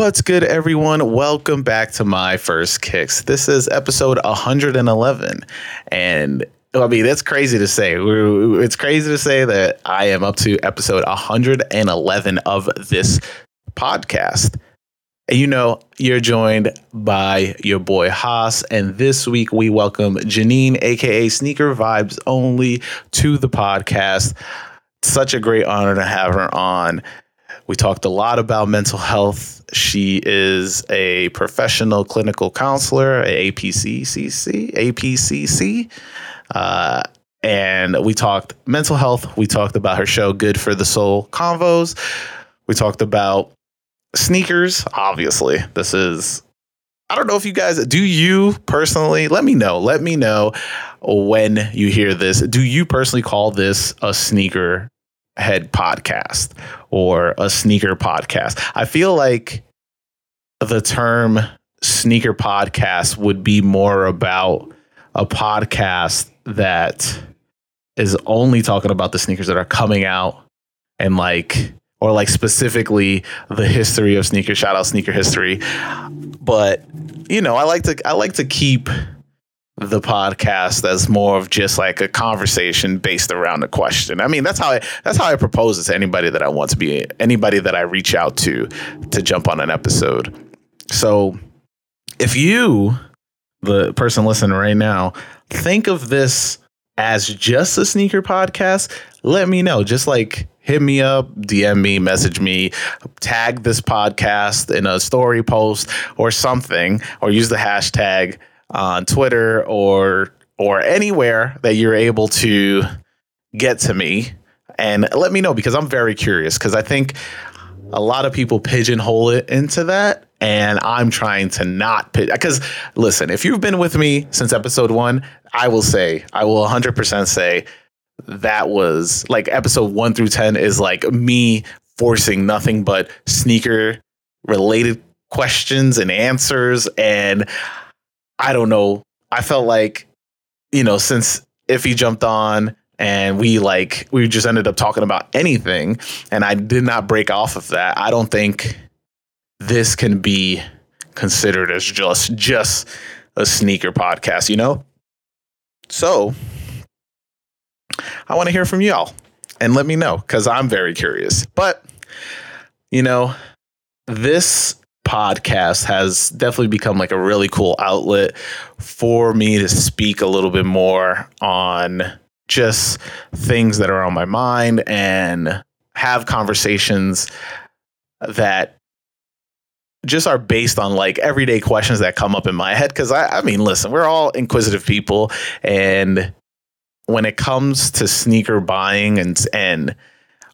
What's good, everyone? Welcome back to my first kicks. This is episode 111, and I mean that's crazy to say. It's crazy to say that I am up to episode 111 of this podcast. You know, you're joined by your boy Haas, and this week we welcome Janyne, aka Sneaker Vibes Only, to the podcast. Such a great honor to have her on. We talked a lot about mental health. She is a professional clinical counselor, APCCC, APCC. Uh, and we talked mental health. We talked about her show, Good for the Soul Convos. We talked about sneakers. Obviously, this is, I don't know if you guys, do you personally, let me know. Let me know when you hear this. Do you personally call this a sneaker head podcast or a sneaker podcast. I feel like the term sneaker podcast would be more about a podcast that is only talking about the sneakers that are coming out and like or like specifically the history of sneakers shout out sneaker history but you know i like to i like to keep the podcast as more of just like a conversation based around a question. I mean, that's how I that's how I propose it to anybody that I want to be anybody that I reach out to to jump on an episode. So, if you the person listening right now think of this as just a sneaker podcast, let me know. Just like hit me up, DM me, message me, tag this podcast in a story post or something, or use the hashtag on Twitter or or anywhere that you're able to get to me. And let me know because I'm very curious because I think a lot of people pigeonhole it into that and I'm trying to not because listen, if you've been with me since episode 1, I will say, I will 100% say that was like episode 1 through 10 is like me forcing nothing but sneaker related questions and answers and I don't know. I felt like, you know, since if he jumped on and we like we just ended up talking about anything and I did not break off of that, I don't think this can be considered as just just a sneaker podcast, you know? So I want to hear from y'all and let me know because I'm very curious. But, you know, this podcast has definitely become like a really cool outlet for me to speak a little bit more on just things that are on my mind and have conversations that just are based on like everyday questions that come up in my head. Cause I, I mean, listen, we're all inquisitive people. And when it comes to sneaker buying and, and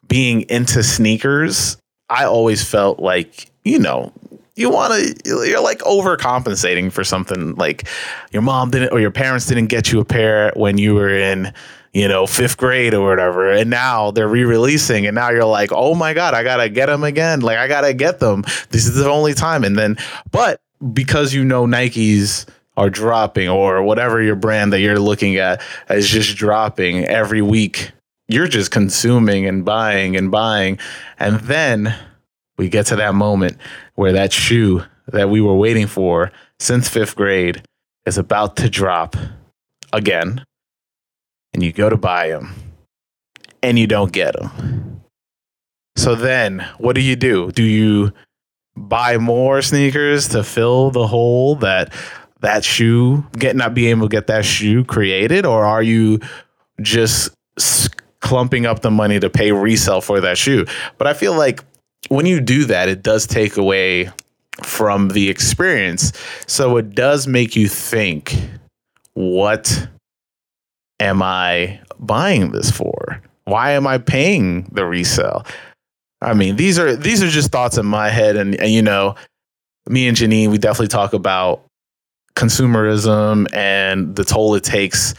being into sneakers, I always felt like, you know, you want to you're like overcompensating for something like your mom didn't or your parents didn't get you a pair when you were in you know fifth grade or whatever. And now they're re-releasing and now you're like oh my god i gotta get them again. Like i gotta get them. This is the only time. And then but because you know nikes are dropping or whatever your brand that you're looking at is just dropping every week you're just consuming and buying and buying and then we get to that moment where that shoe that we were waiting for since fifth grade is about to drop again. And you go to buy them and you don't get them. So then what do you do? Do you buy more sneakers to fill the hole that that shoe get not being able to get that shoe created or are you just clumping up the money to pay resale for that shoe but i feel like when you do that, it does take away from the experience. So it does make you think, what am I buying this for? Why am I paying the resale? I mean, these are these are just thoughts in my head, and, and you know, me and Janyne, we definitely talk about consumerism and the toll it takes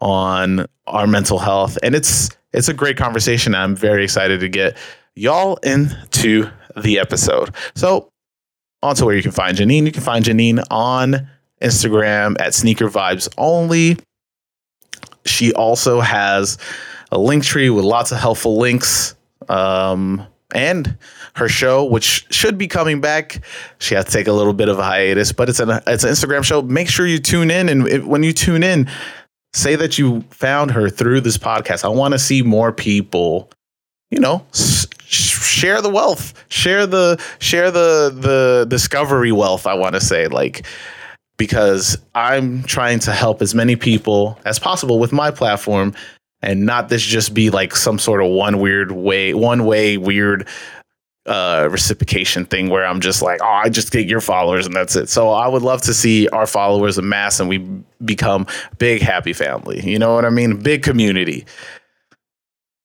on our mental health, and it's it's a great conversation. I'm very excited to get y'all into the episode. So, on to where you can find Janyne. You can find Janyne on Instagram at Sneaker Vibes Only. She also has a link tree with lots of helpful links. Um, and her show, which should be coming back. She has to take a little bit of a hiatus, but it's an it's an Instagram show. Make sure you tune in, and if, when you tune in, say that you found her through this podcast. I want to see more people, you know, share the wealth, share the share the the discovery wealth. I want to say like because I'm trying to help as many people as possible with my platform and not this just be like some sort of one weird way, one way weird uh reciprocation thing where I'm just like, oh, I just get your followers and that's it. So I would love to see our followers amass and we become big happy family. You know what I mean? Big community.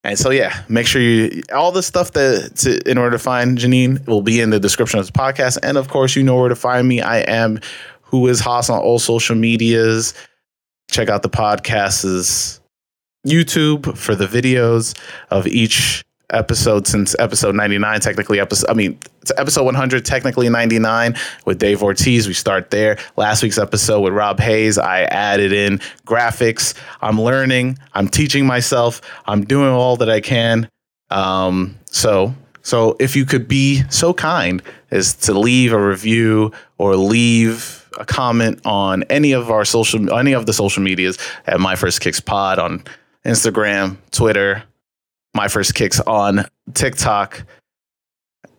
And so yeah, make sure you all the stuff that to, in order to find Janyne will be in the description of the podcast. And of course, you know where to find me. I am who is Haas on all social medias. Check out the podcast's YouTube for the videos of each episode since episode 99 technically episode i mean it's episode 100 technically 99 with dave ortiz. We start there. Last week's episode with rob hayes. I added in graphics. I'm learning. I'm teaching myself. I'm doing all that i can. Um, so so if you could be so kind as to leave a review or leave a comment on any of our social any of the social medias at my first kicks pod on instagram twitter my first kicks on TikTok.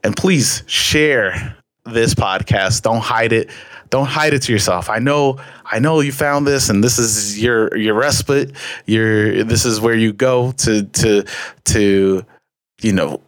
And please share this podcast. Don't hide it. Don't hide it to yourself. I know I know you found this and this is your your respite. Your this is where you go to to to you know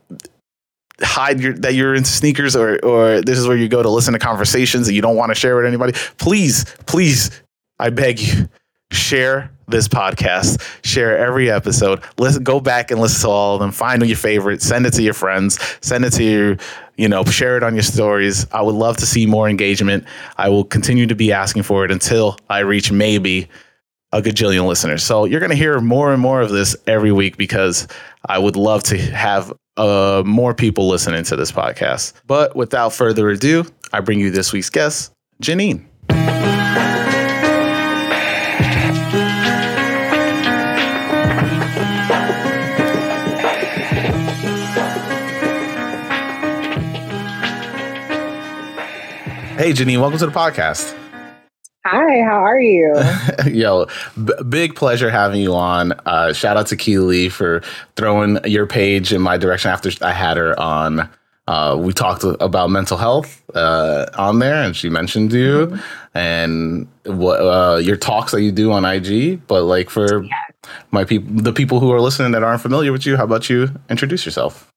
hide your that you're into sneakers or or this is where you go to listen to conversations that you don't want to share with anybody. Please, please, I beg you, share this podcast, share every episode. Listen, go back and listen to all of them. Find your favorite, send it to your friends, send it to your, you know, share it on your stories. I would love to see more engagement. I will continue to be asking for it until I reach maybe a gajillion listeners. So you're going to hear more and more of this every week because I would love to have uh, more people listening to this podcast. But without further ado, I bring you this week's guest, Janyne. Hey, Janyne, welcome to the podcast. Hi, how are you? Yo, b- big pleasure having you on. Uh, shout out to Keely for throwing your page in my direction after I had her on. Uh, we talked about mental health uh, on there, and she mentioned you mm-hmm. and what uh, your talks that you do on IG. But like for yes. my people, the people who are listening that aren't familiar with you, how about you introduce yourself?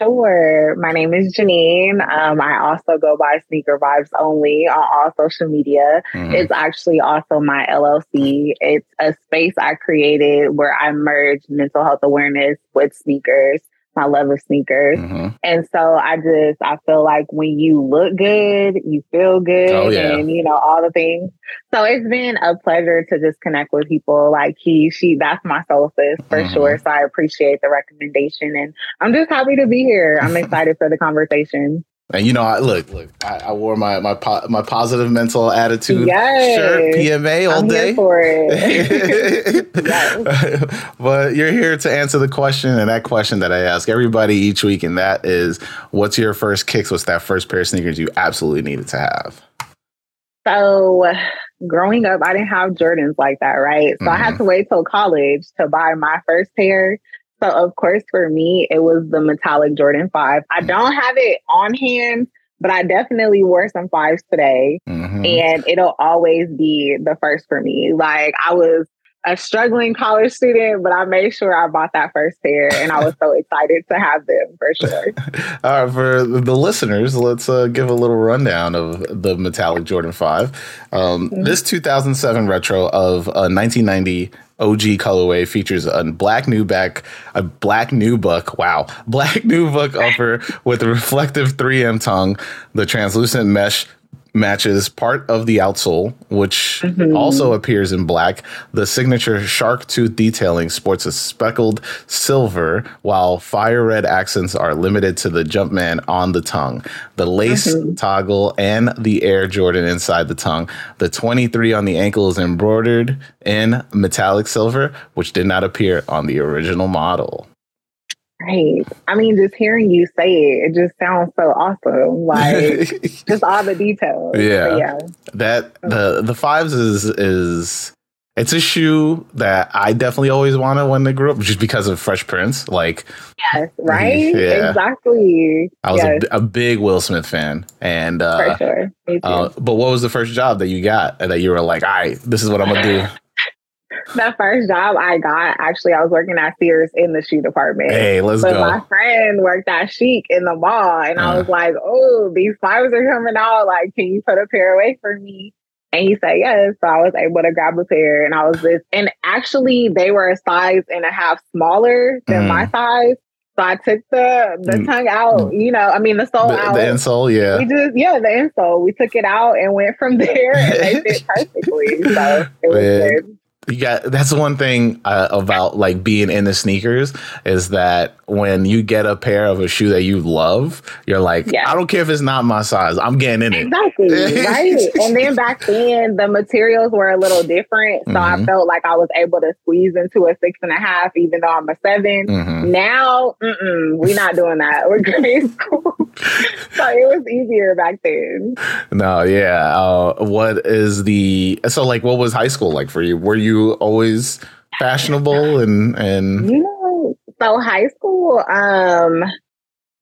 Sure. My name is Janyne. Um, I also go by Sneaker Vibes Only on all social media. Mm-hmm. It's actually also my LLC. It's a space I created where I merge mental health awareness with sneakers my love of sneakers. Mm-hmm. And so I just I feel like when you look good, you feel good oh, yeah. and you know all the things. So it's been a pleasure to just connect with people like he, she, that's my solstice for mm-hmm. sure. So I appreciate the recommendation and I'm just happy to be here. I'm excited for the conveation. And you know, I look, look, I, I wore my my po- my positive mental attitude yes. shirt, PMA all I'm day. for it. yes. But you're here to answer the question, and that question that I ask everybody each week, and that is, what's your first kicks? What's that first pair of sneakers you absolutely needed to have? So, growing up, I didn't have Jordans like that, right? So mm-hmm. I had mm-hmm. to wait till college to buy my first pair. So of course for me, it was the metallic Jordan 5. I don't have it on hand, but I definitely wore some fives today. Mm-hmm. And it'll always be the first for me. Like I was a struggling college student, but I made sure I bought that first pair, and I was so excited to have them for sure. All right, for the listeners, let's uh, give a little rundown of the metallic Jordan Five. Um, mm-hmm. This 2007 retro of a 1990 OG colorway features a black nubuck, a black new nubuck, wow, black new nubuck upper with a reflective 3M tongue, the translucent mesh matches part of the outsole, which mm-hmm. also appears in black. The signature shark tooth detailing sports a speckled silver, while fire red accents are limited to the Jumpman on the tongue, the lace mm-hmm. toggle, and the Air Jordan inside the tongue. The 23 on the ankle is embroidered in metallic silver, which did not appear on the original model. Right. I mean, just hearing you say it, it just sounds so awesome. Like just all the details. Yeah. yeah. That the the fives is is it's a shoe that I definitely always wanted when I grew up, just because of Fresh Prince. Like, yes, right, yeah. exactly. I was yes. a, a, big Will Smith fan, and uh, sure. Uh, but what was the first job that you got that you were like, "All right, this is what I'm gonna do"? The first job I got, actually, I was working at Sears in the shoe department. Hey, let's but go. My friend worked at Shiekh in the mall, and uh. I was like, "Oh, these fives are coming out. Like, can you put a pair away for me?" And he said yes. So I was able to grab a pair, and I was this. And actually, they were a size and a half smaller than mm. my size. So I took the the mm. tongue out, you know, I mean the sole the, out. The insole, yeah. We just yeah, the insole. We took it out and went from there and they fit perfectly. So it was Man. good you got that's one thing uh, about like being in the sneakers is that when you get a pair of a shoe that you love, you're like, yeah. I don't care if it's not my size, I'm getting in it. Exactly, right. And then back then, the materials were a little different, so mm-hmm. I felt like I was able to squeeze into a six and a half, even though I'm a 7 mm-hmm. Now, we're not doing that. We're grade school, so it was easier back then. No, yeah. Uh, what is the so like? What was high school like for you? Were you always fashionable and and you know so high school um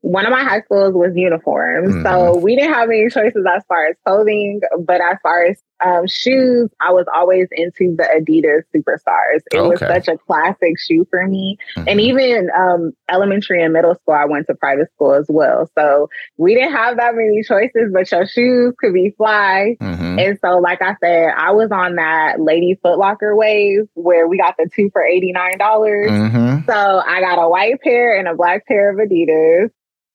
one of my high schools was uniform. Mm-hmm. So we didn't have any choices as far as clothing, but as far as um, shoes, I was always into the Adidas Superstars. It okay. was such a classic shoe for me. Mm-hmm. And even um, elementary and middle school, I went to private school as well. So we didn't have that many choices, but your shoes could be fly. Mm-hmm. And so, like I said, I was on that Lady Footlocker wave where we got the two for 89. dollars mm-hmm. So I got a white pair and a black pair of Adidas.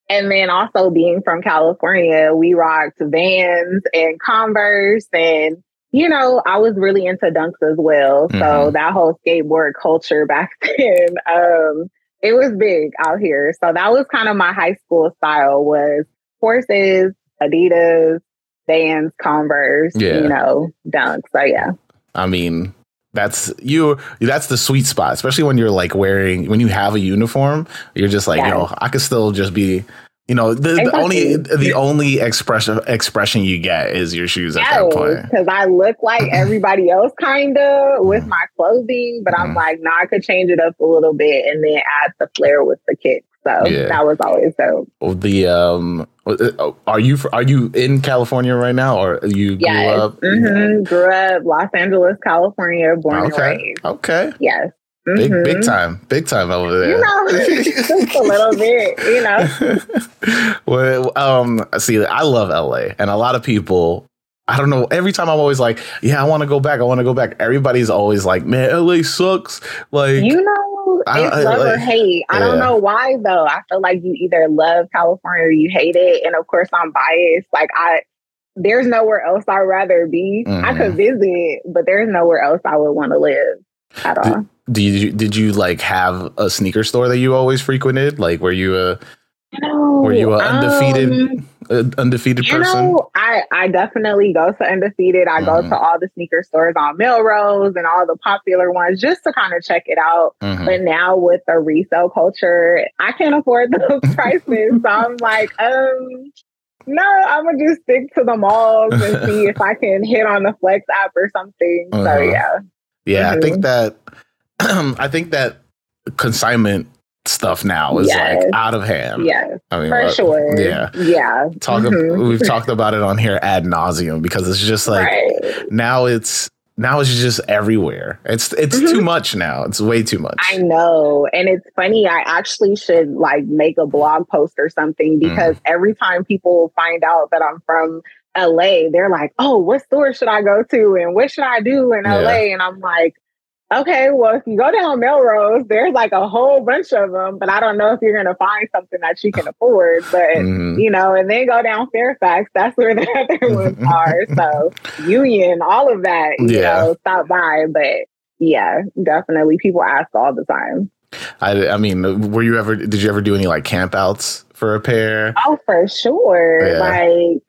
And then also being from California, we rocked Vans and Converse and you know, I was really into dunks as well. Mm-hmm. So that whole skateboard culture back then, um, it was big out here. So that was kind of my high school style was horses, Adidas, Vans, Converse, yeah. you know, dunks. So yeah. I mean, that's you that's the sweet spot especially when you're like wearing when you have a uniform you're just like yes. you know i could still just be you know the, the only the only expression expression you get is your shoes at that point because i look like everybody else kind of with mm. my clothing but mm. i'm like no nah, i could change it up a little bit and then add the flair with the kick so yeah. that was always dope. The um, uh, are you are you in California right now, or you yes. grew up? Mm-hmm. Grew up Los Angeles, California, born okay. and raised. Okay. Yes. Mm-hmm. Big big mm-hmm. time, big time over there. You know, just a little bit. You know. well, um, see, I love LA, and a lot of people I don't know. Every time I'm always like, yeah, I want to go back. I want to go back. Everybody's always like, man, LA sucks. Like, you know, it's I, love like, or hate. I yeah. don't know why though. I feel like you either love California or you hate it. And of course, I'm biased. Like, I, there's nowhere else I'd rather be. Mm-hmm. I could mm-hmm. visit, but there's nowhere else I would want to live at all. Did, did you did you like have a sneaker store that you always frequented? Like, were you a know, were you an undefeated? Um, undefeated you person? Know, I, I definitely go to undefeated. I mm-hmm. go to all the sneaker stores on Melrose and all the popular ones just to kind of check it out. Mm-hmm. But now with the resale culture, I can't afford those prices. so I'm like, um, no, I'm gonna just stick to the malls and see if I can hit on the Flex app or something. Uh-huh. So yeah. Yeah, mm-hmm. I think that I think that consignment stuff now is yes. like out of hand. Yeah, I mean, for sure. Yeah, yeah. Talk. Mm-hmm. We've talked about it on here ad nauseum because it's just like right. now it's now it's just everywhere. It's it's mm-hmm. too much now. It's way too much. I know, and it's funny. I actually should like make a blog post or something because mm. every time people find out that I'm from LA, they're like, "Oh, what store should I go to and what should I do in yeah. LA?" And I'm like okay, well, if you go down Melrose, there's like a whole bunch of them, but I don't know if you're going to find something that you can afford. But, mm-hmm. you know, and then go down Fairfax, that's where the other ones are. So, Union, all of that, you yeah. know, stop by. But yeah, definitely people ask all the time. I, I mean, were you ever, did you ever do any like campouts for a pair? Oh, for sure. Yeah. Like,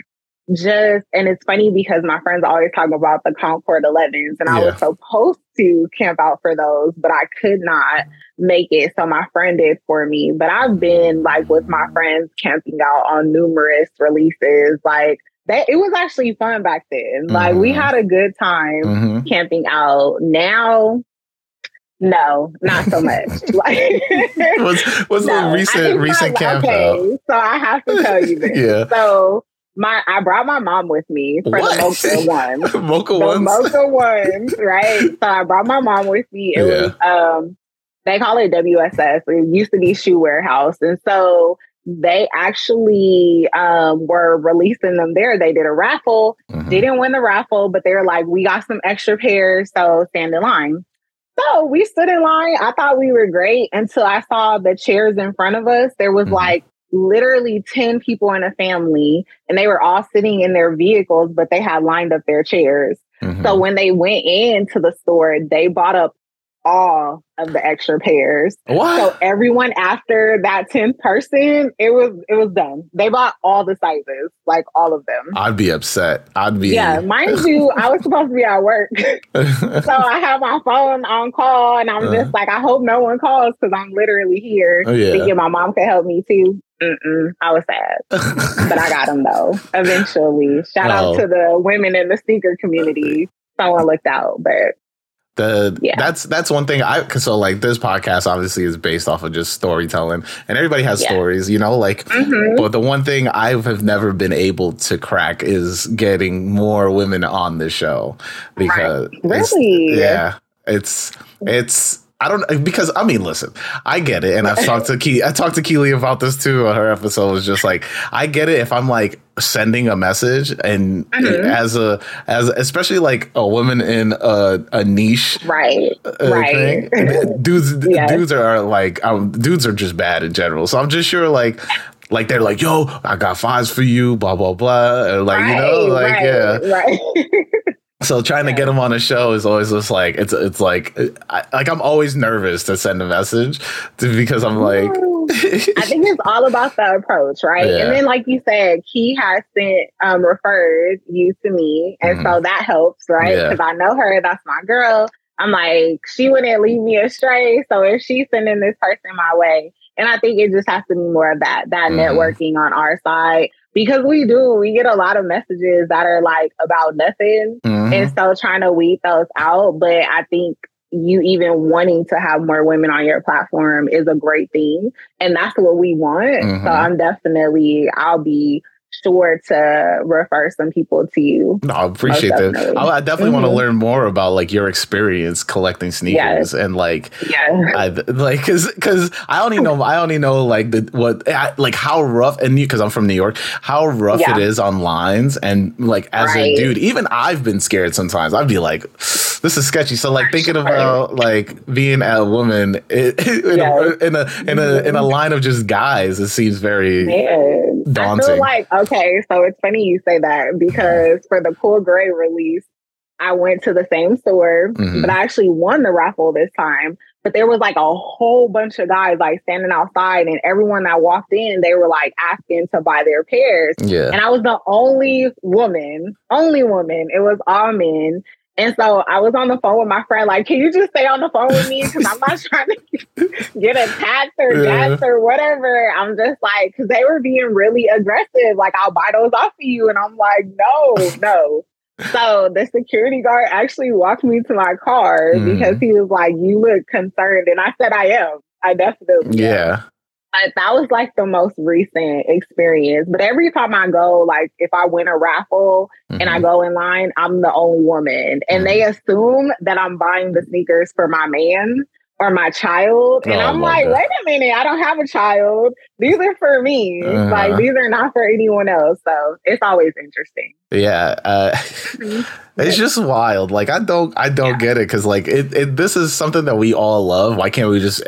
just and it's funny because my friends always talk about the Concord 11s and yeah. I was supposed to camp out for those but I could not make it so my friend did for me but I've been like with my friends camping out on numerous releases like that it was actually fun back then like mm-hmm. we had a good time mm-hmm. camping out now no, not so much. like, what's what's no, the recent recent camp? Okay, so I have to tell you this. yeah. So my I brought my mom with me for what? the mocha one. mocha the ones. Mocha ones, right? so I brought my mom with me. It yeah. was um they call it WSS. It used to be Shoe Warehouse. And so they actually um, were releasing them there. They did a raffle, mm-hmm. didn't win the raffle, but they were like, we got some extra pairs, so stand in line. So we stood in line. I thought we were great until I saw the chairs in front of us. There was mm-hmm. like literally 10 people in a family and they were all sitting in their vehicles, but they had lined up their chairs. Mm-hmm. So when they went into the store, they bought up all of the extra pairs. What? So everyone after that 10th person, it was it was done. They bought all the sizes, like all of them. I'd be upset. I'd be Yeah, mind you, I was supposed to be at work. so I have my phone on call and I'm uh just like, I hope no one calls because I'm literally here oh, yeah. thinking my mom could help me too. Mm-mm, I was sad, but I got them though. Eventually, shout oh. out to the women in the sneaker community. Someone looked out, but the yeah. that's that's one thing I so like this podcast obviously is based off of just storytelling and everybody has yeah. stories you know like mm-hmm. but the one thing I have never been able to crack is getting more women on the show because right. really it's, yeah it's it's I don't because I mean, listen, I get it, and I've talked to Key. I talked to Keely about this too. On her episode was just like I get it if I'm like sending a message and mm-hmm. as a as especially like a woman in a, a niche right uh, right thing, dudes yes. dudes are like um, dudes are just bad in general. So I'm just sure like like they're like, yo, I got fives for you, blah blah blah. Like right, you know, like right, yeah, right. So trying yeah. to get him on a show is always just like it's it's like I, like I'm always nervous to send a message to, because I'm like I think it's all about the approach, right? Yeah. And then like you said, he has sent um referred you to me, and mm-hmm. so that helps, right? Because yeah. I know her, that's my girl. I'm like she wouldn't lead me astray, so if she's sending this person my way, and I think it just has to be more of that that mm-hmm. networking on our side because we do we get a lot of messages that are like about nothing mm-hmm. and so trying to weed those out but i think you even wanting to have more women on your platform is a great thing and that's what we want mm-hmm. so i'm definitely i'll be sure to refer some people to you. No, I appreciate that. I, I definitely mm-hmm. want to learn more about like your experience collecting sneakers yes. and like, yeah, I, like because because I only know I only know like the what like how rough and because I'm from New York, how rough yeah. it is on lines and like as right. a dude, even I've been scared sometimes. I'd be like, this is sketchy. So like thinking about like being a woman in, yeah. a, in a in a in a line of just guys, it seems very Man. daunting. I feel like okay, so it's funny you say that because for the Cool Gray release, I went to the same store, mm-hmm. but I actually won the raffle this time. But there was like a whole bunch of guys like standing outside, and everyone that walked in, they were like asking to buy their pairs. Yeah. And I was the only woman, only woman. It was all men. And so I was on the phone with my friend, like, can you just stay on the phone with me? Because I'm not trying to get attacked or yeah. or whatever. I'm just like, because they were being really aggressive. Like, I'll buy those off of you. And I'm like, no, no. so the security guard actually walked me to my car mm. because he was like, you look concerned. And I said, I am. I definitely Yeah. Am that was like the most recent experience. But every time I go, like if I win a raffle mm-hmm. and I mm-hmm. go in line, I'm the only woman. And they assume that I'm buying the sneakers for my man. or my child. And oh, I'm like, God. wait a minute, I don't have a child. These are for me. Uh-huh. Like these are not for anyone else. So it's always interesting. Yeah. Uh, mm-hmm. it's just wild. Like I don't I don't yeah. get it because like it, it this is something that we all love. Why can't we just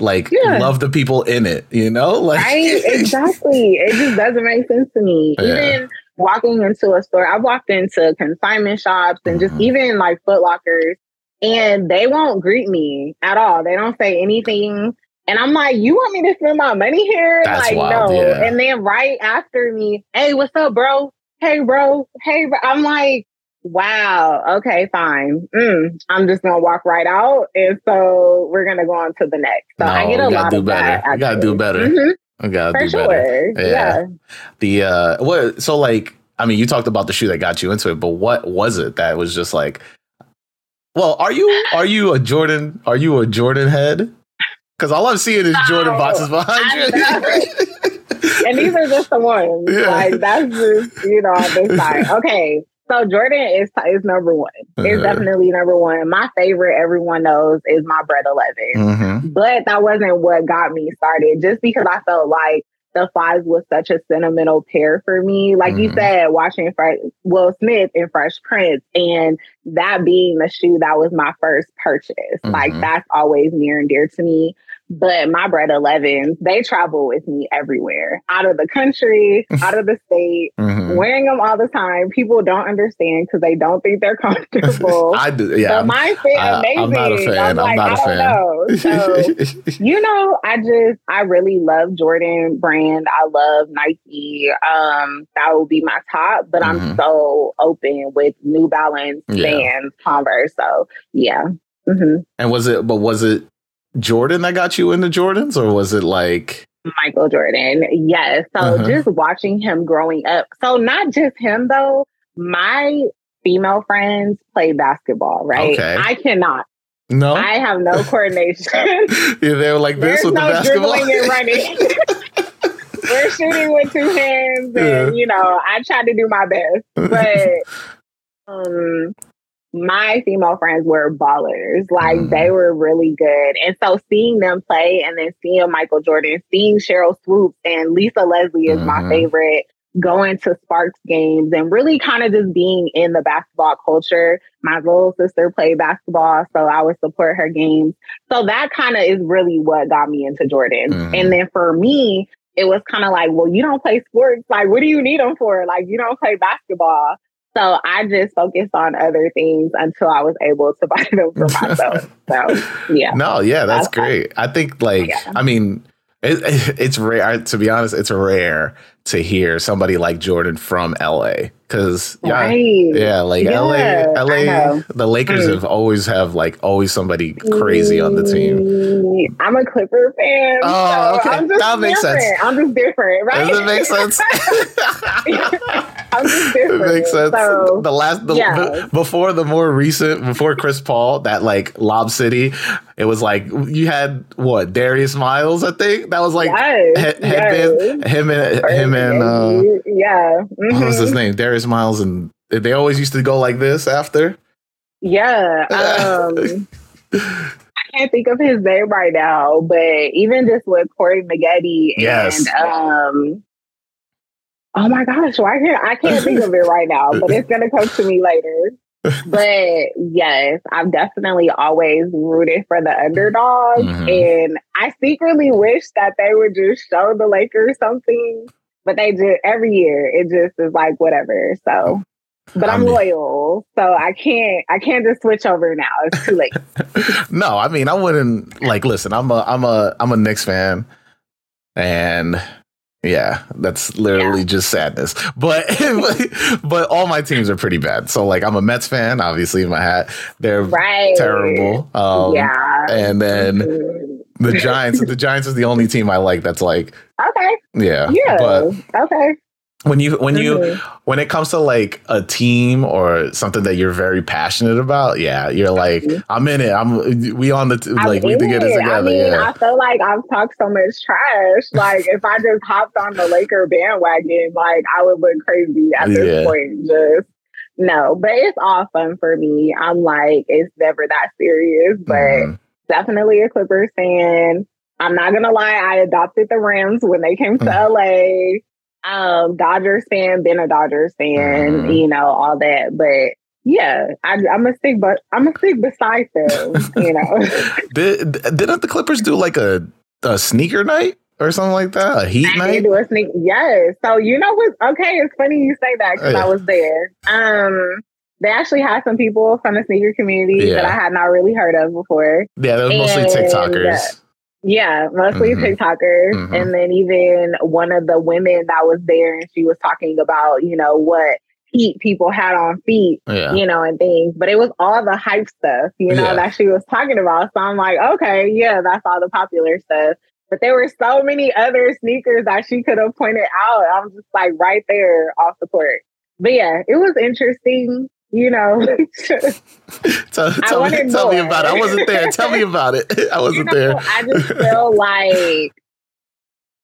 like yeah. love the people in it, you know? Like right, exactly. it just doesn't make sense to me. Yeah. Even walking into a store, I've walked into consignment shops and just mm-hmm. even like Foot Lockers and they won't greet me at all. They don't say anything. And I'm like, you want me to spend my money here? That's like, wild, no. Yeah. And then right after me, hey, what's up, bro? Hey, bro. Hey, bro. I'm like, wow. Okay, fine. Mm, I'm just gonna walk right out, and so we're gonna go on to the next. So no, I get a lot of better. that. I gotta do better. Mm-hmm. I gotta For do sure. better. Yeah. yeah. The uh, what? So like, I mean, you talked about the shoe that got you into it, but what was it that was just like? Well, are you are you a Jordan? Are you a Jordan head? Because all I'm seeing is Jordan boxes behind you. and these are just the ones. Yeah. Like that's just you know on this side. Okay, so Jordan is is number one. Uh-huh. It's definitely number one. My favorite, everyone knows, is my Bred 11. Mm-hmm. But that wasn't what got me started. Just because I felt like the fives was such a sentimental pair for me. Like mm-hmm. you said, watching Fre- Will Smith in Fresh Prince and that being the shoe that was my first purchase. Mm-hmm. Like that's always near and dear to me. But my Bred 11s, they travel with me everywhere, out of the country, out of the state, mm-hmm. wearing them all the time. People don't understand because they don't think they're comfortable. I do, yeah. But mine fit amazing. I'm not a fan. I'm, like, I'm not a fan. Know. So, you know, I just, I really love Jordan brand. I love Nike. Um, that would be my top, but mm-hmm. I'm so open with New Balance, yeah. Vans, Converse. So, yeah. Mm-hmm. And was it, but was it Jordan that got you into Jordans, or was it like Michael Jordan? Yes. So uh-huh. just watching him growing up. So not just him though. My female friends play basketball, right? Okay. I cannot. No, I have no coordination. yeah, they were like this There's with no the basketball. dribbling and running. We're shooting with two hands, and yeah. you know, I try to do my best, but um, my female friends were ballers. Like mm. they were really good. And so seeing them play and then seeing Michael Jordan, seeing Sheryl Swoopes and Lisa Leslie is mm-hmm. my favorite, going to Sparks games and really kind of just being in the basketball culture. My little sister played basketball, so I would support her games. So that kind of is really what got me into Jordan. Mm. And then for me, it was kind of like, well, you don't play sports. Like, what do you need them for? Like, you don't play basketball. So I just focused on other things until I was able to buy them for myself. so yeah. No, yeah, that's, that's great. I think like yeah. I mean it, it's rare to be honest, it's rare to hear somebody like Jordan from LA because yeah, right. yeah, like yeah, LA, LA, the Lakers mm. have always have like always somebody crazy on the team. I'm a Clipper fan. Oh, so okay, that makes different. sense. I'm just different, right? Does it make sense? I'm just different. It makes sense. So, the last, the, yeah. before the more recent, before Chris Paul, that like Lob City, it was like you had what Darius Miles, I think that was like yes, he, yes. him and him and uh, yeah. Mm-hmm. What was his mm-hmm. name? Darius Miles, and they always used to go like this after. Yeah. Um, I can't think of his name right now, but even just with Corey Maggette yes. and um, oh my gosh, why can't I can't think of it right now, but it's gonna come to me later. but yes, I've definitely always rooted for the underdog. Mm-hmm. And I secretly wish that they would just show the Lakers something but they just every year it just is like whatever. So, but I'm I mean, loyal, so I can't I can't just switch over now. It's too late. no, I mean I wouldn't like. Listen, I'm a I'm a I'm a Knicks fan, and yeah, that's literally yeah. just sadness. But but all my teams are pretty bad. So like I'm a Mets fan, obviously in my hat. They're right. terrible. Um, yeah. And then mm-hmm. The Giants. the Giants is the only team I like that's like Okay. Yeah. Yeah. But okay. When you when you mm-hmm. when it comes to like a team or something that you're very passionate about, yeah, you're like, mm-hmm. I'm in it. I'm we on the t- like we need to get it together. I mean, yeah. I feel like I've talked so much trash. Like if I just hopped on the Laker bandwagon, like I would look crazy at this yeah. point. Just no, but it's all fun for me. I'm like, it's never that serious, but. Mm-hmm definitely a Clippers fan. I'm not gonna lie, I adopted the Rams when they came to mm. LA. Um, Dodgers fan, been a Dodgers fan, mm. you know, all that. But yeah, I, am a stick, but I'm a stick beside them. you know, Did, didn't the Clippers do like a a sneaker night or something like that? A heat I night? do a sneak. Yes. So you know what? Okay, it's funny you say that because oh, yeah. I was there. Um, they actually had some people from the sneaker community yeah. that I had not really heard of before. Yeah, they were mostly TikTokers. Yeah, mostly mm-hmm. TikTokers. Mm-hmm. And then even one of the women that was there and she was talking about, you know, what heat people had on feet, yeah. you know, and things. But it was all the hype stuff, you know, yeah. that she was talking about. So I'm like, okay, yeah, that's all the popular stuff. But there were so many other sneakers that she could have pointed out. I'm just like right there off the court. But yeah, it was interesting you know. tell, tell me, tell me about it. I wasn't there. tell me about it. I wasn't you know, there. I just feel like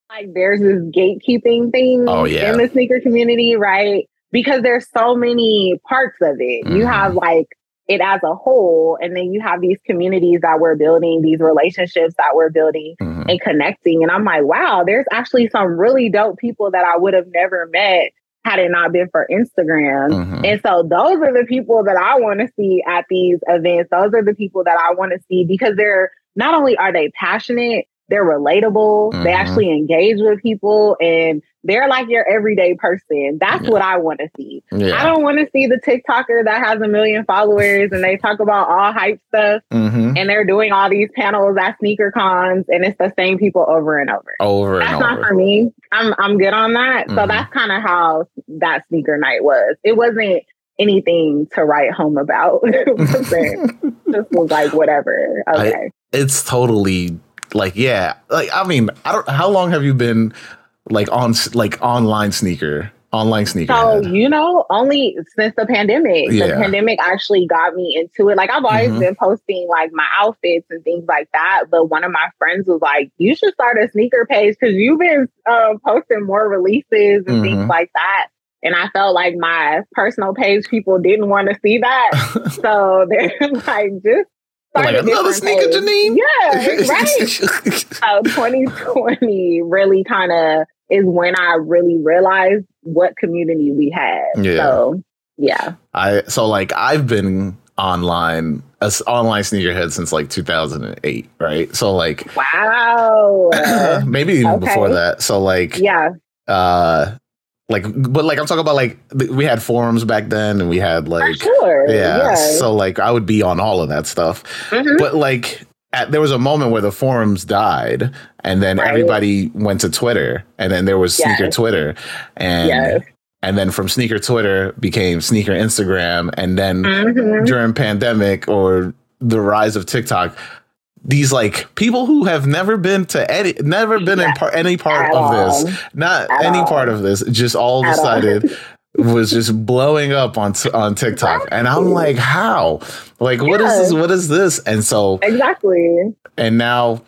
like there's this gatekeeping thing oh, yeah. in the sneaker community, right? Because there's so many parts of it. Mm-hmm. You have like it as a whole, and then you have these communities that we're building, these relationships that we're building mm-hmm. and connecting. And I'm like, wow, there's actually some really dope people that I would have never met had it not been for Instagram. Mm-hmm. And so those are the people that I want to see at these events. Those are the people that I want to see because they're not only are they passionate, they're relatable, mm-hmm. they actually engage with people and they're like your everyday person. That's yeah. what I want to see. Yeah. I don't want to see the TikToker that has a million followers and they talk about all hype stuff mm-hmm. and they're doing all these panels at sneaker cons and it's the same people over and over. Over that's not for me. I'm I'm good on that. Mm-hmm. So that's kind of how that sneaker night was. It wasn't anything to write home about. it just was like whatever. Okay. I, it's totally like yeah. Like I mean, I don't how long have you been like on like online sneaker online sneaker so you know only since the pandemic yeah. the pandemic actually got me into it like i've always mm-hmm. been posting like my outfits and things like that but one of my friends was like you should start a sneaker page because you've been uh, posting more releases and mm-hmm. things like that and I felt like my personal page people didn't want to see that. so they're like, just like another sneaker, Janyne. Yeah, right. so 2020 really kind of is when I really realized what community we had. Yeah. So yeah. I so like I've been online as online sneakerhead since like 2008, right? So like wow. maybe even okay. before that. So like yeah. Uh like but like i'm talking about like we had forums back then and we had like sure. yeah, yeah, so like i would be on all of that stuff mm-hmm. but like at, there was a moment where the forums died and then right. everybody went to twitter and then there was yes. sneaker twitter and yes. and then from sneaker twitter became sneaker instagram and then mm-hmm. during pandemic or the rise of tiktok these like people who have never been to any, never been yeah. in par- any part At of all. this, not At any all. part of this, just all At decided all. was just blowing up on t- on TikTok, exactly. and I'm like, how? Like, what is this? What is this? And so exactly. And now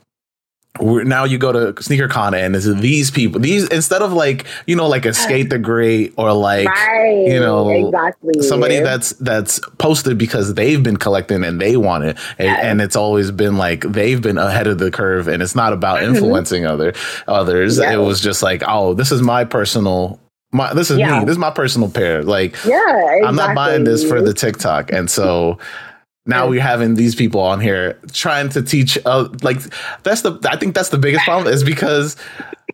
now you go to SneakerCon and it's these people these instead of like you know like a skate the great or like right, you know exactly. somebody that's that's posted because they've been collecting and they want it. And, and it's always been like they've been ahead of the curve and it's not about mm-hmm. influencing other others. It was just like oh this is my personal my this is yeah. me this is my personal pair. Like yeah exactly. i'm not buying this for the tiktok. And so now we're having these people on here trying to teach uh, like that's the i think that's the biggest problem is because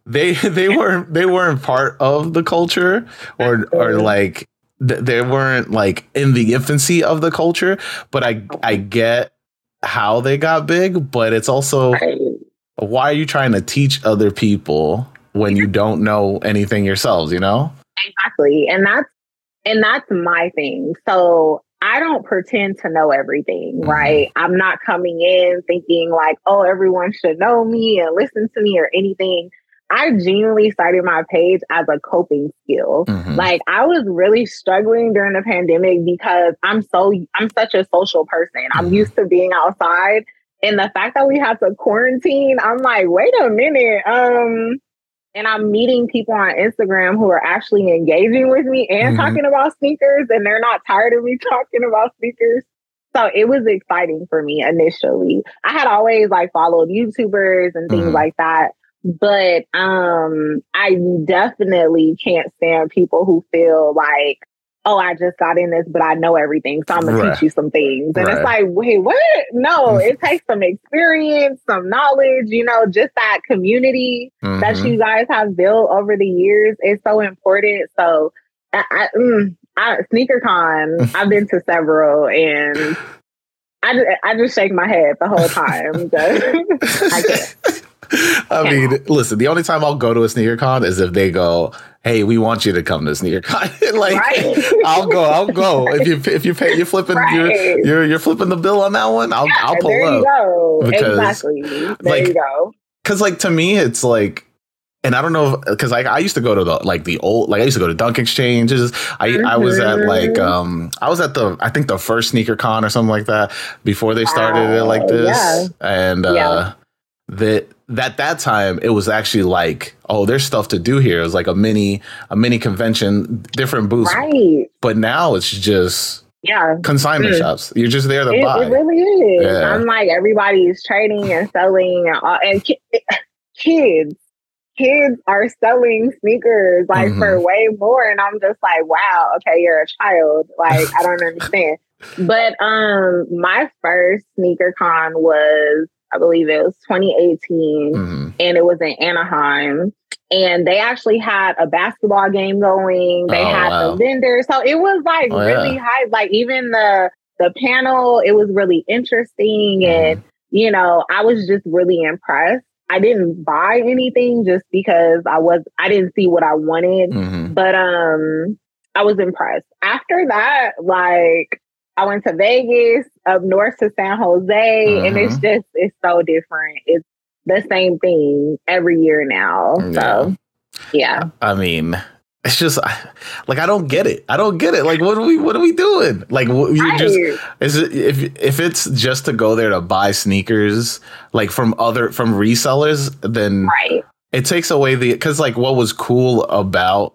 they they weren't they weren't part of the culture or or like they weren't like in the infancy of the culture but i i get how they got big but it's also why are you trying to teach other people when you don't know anything yourselves you know? Exactly. And that's and that's my thing. So I don't pretend to know everything, mm-hmm. right? I'm not coming in thinking like, oh, everyone should know me and listen to me or anything. I genuinely started my page as a coping skill. Mm-hmm. Like I was really struggling during the pandemic because I'm so I'm such a social person. I'm mm-hmm. used to being outside. And the fact that we had to quarantine, I'm like, wait a minute. Um, and I'm meeting people on Instagram who are actually engaging with me and mm-hmm. talking about sneakers, and they're not tired of me talking about sneakers. So it was exciting for me initially. I had always like followed YouTubers and things Mhm. like that. But um I definitely can't stand people who feel like, oh, I just got in this, but I know everything. So I'm gonna Right. teach you some things. And Right. it's like, wait, what? No, Mhm. it takes some experience, some knowledge, you know, just that community that Mhm. you guys have built over the years is so important. So, I, I, mm, I SneakerCon, I've been to several, and I just, I just shake my head the whole time. I can't. I Can't. mean, listen, the only time I'll go to a sneaker con is if they go, Hey, we want you to come to sneaker con. like Right. I'll go, I'll go. If you if you pay you're flipping you're, you're you're flipping the bill on that one, I'll I'll pull there up. you go. because, exactly. There like, you go. Cause like to me, it's like, and I don't know, because like I used to go to the like the old, like I used to go to Dunk Exchanges. I I was at like Mhm. um I was at the I think the first sneaker con or something like that before they started it like this, yeah. and uh Yeah. that that that time it was actually like oh there's stuff to do here. It was like a mini a mini convention, different booths, Right. but now it's just Yeah. consignment Mm. shops. You're just there to It, buy. it really is. Yeah. I'm like everybody's trading and selling, and, all, and ki- kids, kids are selling sneakers like for Mhm. way more, and I'm just like, wow, okay, you're a child. Like I don't understand. But um, my first sneaker con was, I believe it was 2018 Mhm. and it was in Anaheim. And they actually had a basketball game going. They Oh, had wow. the vendors, so it was like Oh, really high. Like even the the panel, it was really interesting, Mm-hmm. and you know, I was just really impressed. I didn't buy anything just because I was I didn't see what I wanted, Mhm. but um, I was impressed. After that, like I went to Vegas, up north to San Jose, and it's Mhm. just it's so different. It's the same thing every year now. So yeah. I mean, it's just like I don't get it. I don't get it. Like, what are we? What are we doing? Like, you Right. just is it if if it's just to go there to buy sneakers, like from other from resellers, then right. it takes away the because like what was cool about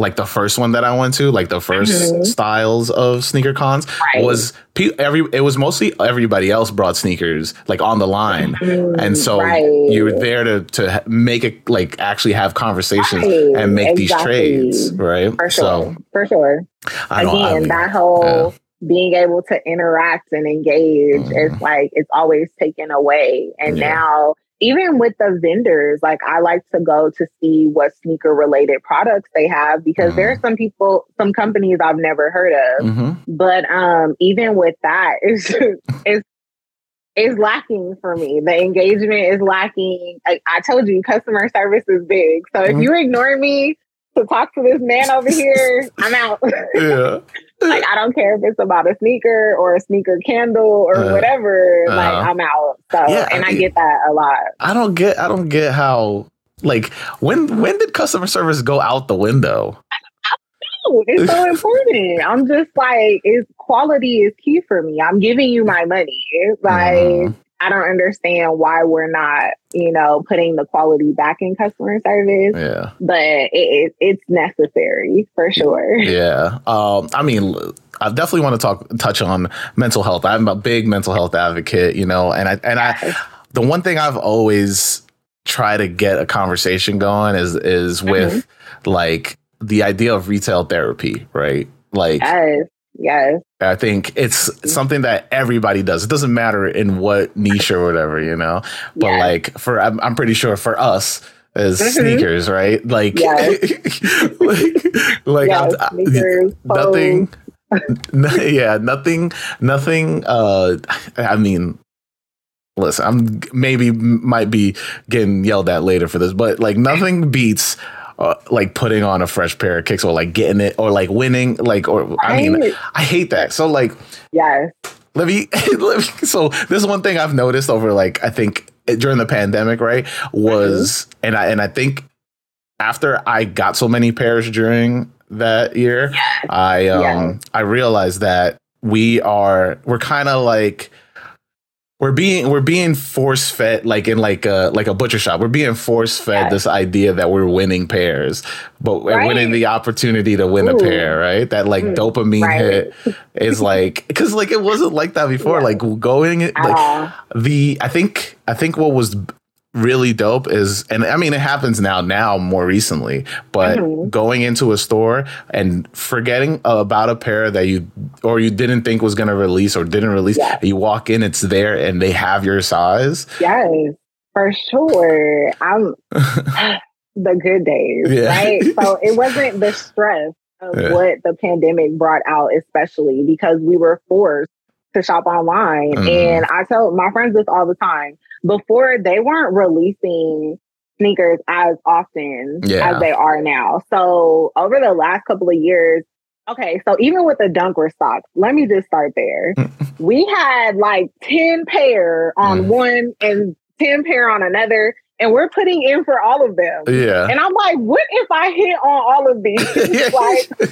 like the first one that I went to, like the 1st Mhm. styles of sneaker cons Right. was pe- every it was mostly everybody else brought sneakers like on the line. And so Right. you were there to to make it like actually have conversations Right, and make these trades, right? For So. For sure. I don't. I Again, mean, that whole being able to interact and engage Mhm. is like it's always taken away. And Yeah. now even with the vendors, like I like to go to see what sneaker related products they have because there are Mm-hmm. some people, some companies I've never heard of. mhm. But um, even with that, it's it's it's lacking for me. The engagement is lacking. I, I told you, customer service is big. So if Mhm. you ignore me to talk to this man over here, I'm out. yeah. like I don't care if it's about a sneaker or a sneaker candle or Uh, whatever. like uh-huh. I'm out. So Yeah, and I I mean- get that a lot. I don't get. I don't get how. Like when when did customer service go out the window? It's so important. I'm just like, it's quality is key for me. I'm giving you my money. It's like Mhm. I don't understand why we're not, you know, putting the quality back in customer service, Yeah. but it, it, it's necessary for sure. Yeah. Um, I mean, I definitely want to talk touch on mental health. I'm a big mental health advocate, you know, and I and I the one thing I've always tried to get a conversation going is is with like the idea of retail therapy, right? Like Yes, yes, I think it's something that everybody does. It doesn't matter in what niche or whatever, you know. But yes. like for I'm, I'm pretty sure for us as Mhm. sneakers, right? Like Yes. like, like yes, sneakers, nothing no, yeah, nothing, nothing. Uh, I mean, listen, I'm maybe might be getting yelled at later for this, but like nothing beats. Uh, like putting on a fresh pair of kicks or like getting it or like winning like or I mean. I hate that so like Yes, let me, let me so this is one thing I've noticed over like I think during the pandemic right was and I and I think after I got so many pairs during that year I um Yeah. I realized that we are we're kind of like we're being we're being force fed like in like a like a butcher shop. We're being force fed yes. this idea that we're winning pairs, but right. winning the opportunity to win Ooh. a pair, right? That like mm. dopamine right. hit is like because like it wasn't like that before. Yeah. Like going like the I think I think what was really dope is and I mean it happens now now more recently but mm-hmm. going into a store and forgetting about a pair that you or you didn't think was going to release or didn't release yes. you walk in it's there and they have your size yes for sure I'm the good days yeah. right so it wasn't the stress of yeah. what the pandemic brought out especially because we were forced to shop online mm-hmm. and I tell my friends this all the time before they weren't releasing sneakers as often yeah. as they are now. So over the last couple of years, okay, so even with the Dunker socks, let me just start there. we had like 10 pair on mm. one and 10 pair on another and we're putting in for all of them. Yeah. And I'm like, what if I hit on all of these? like,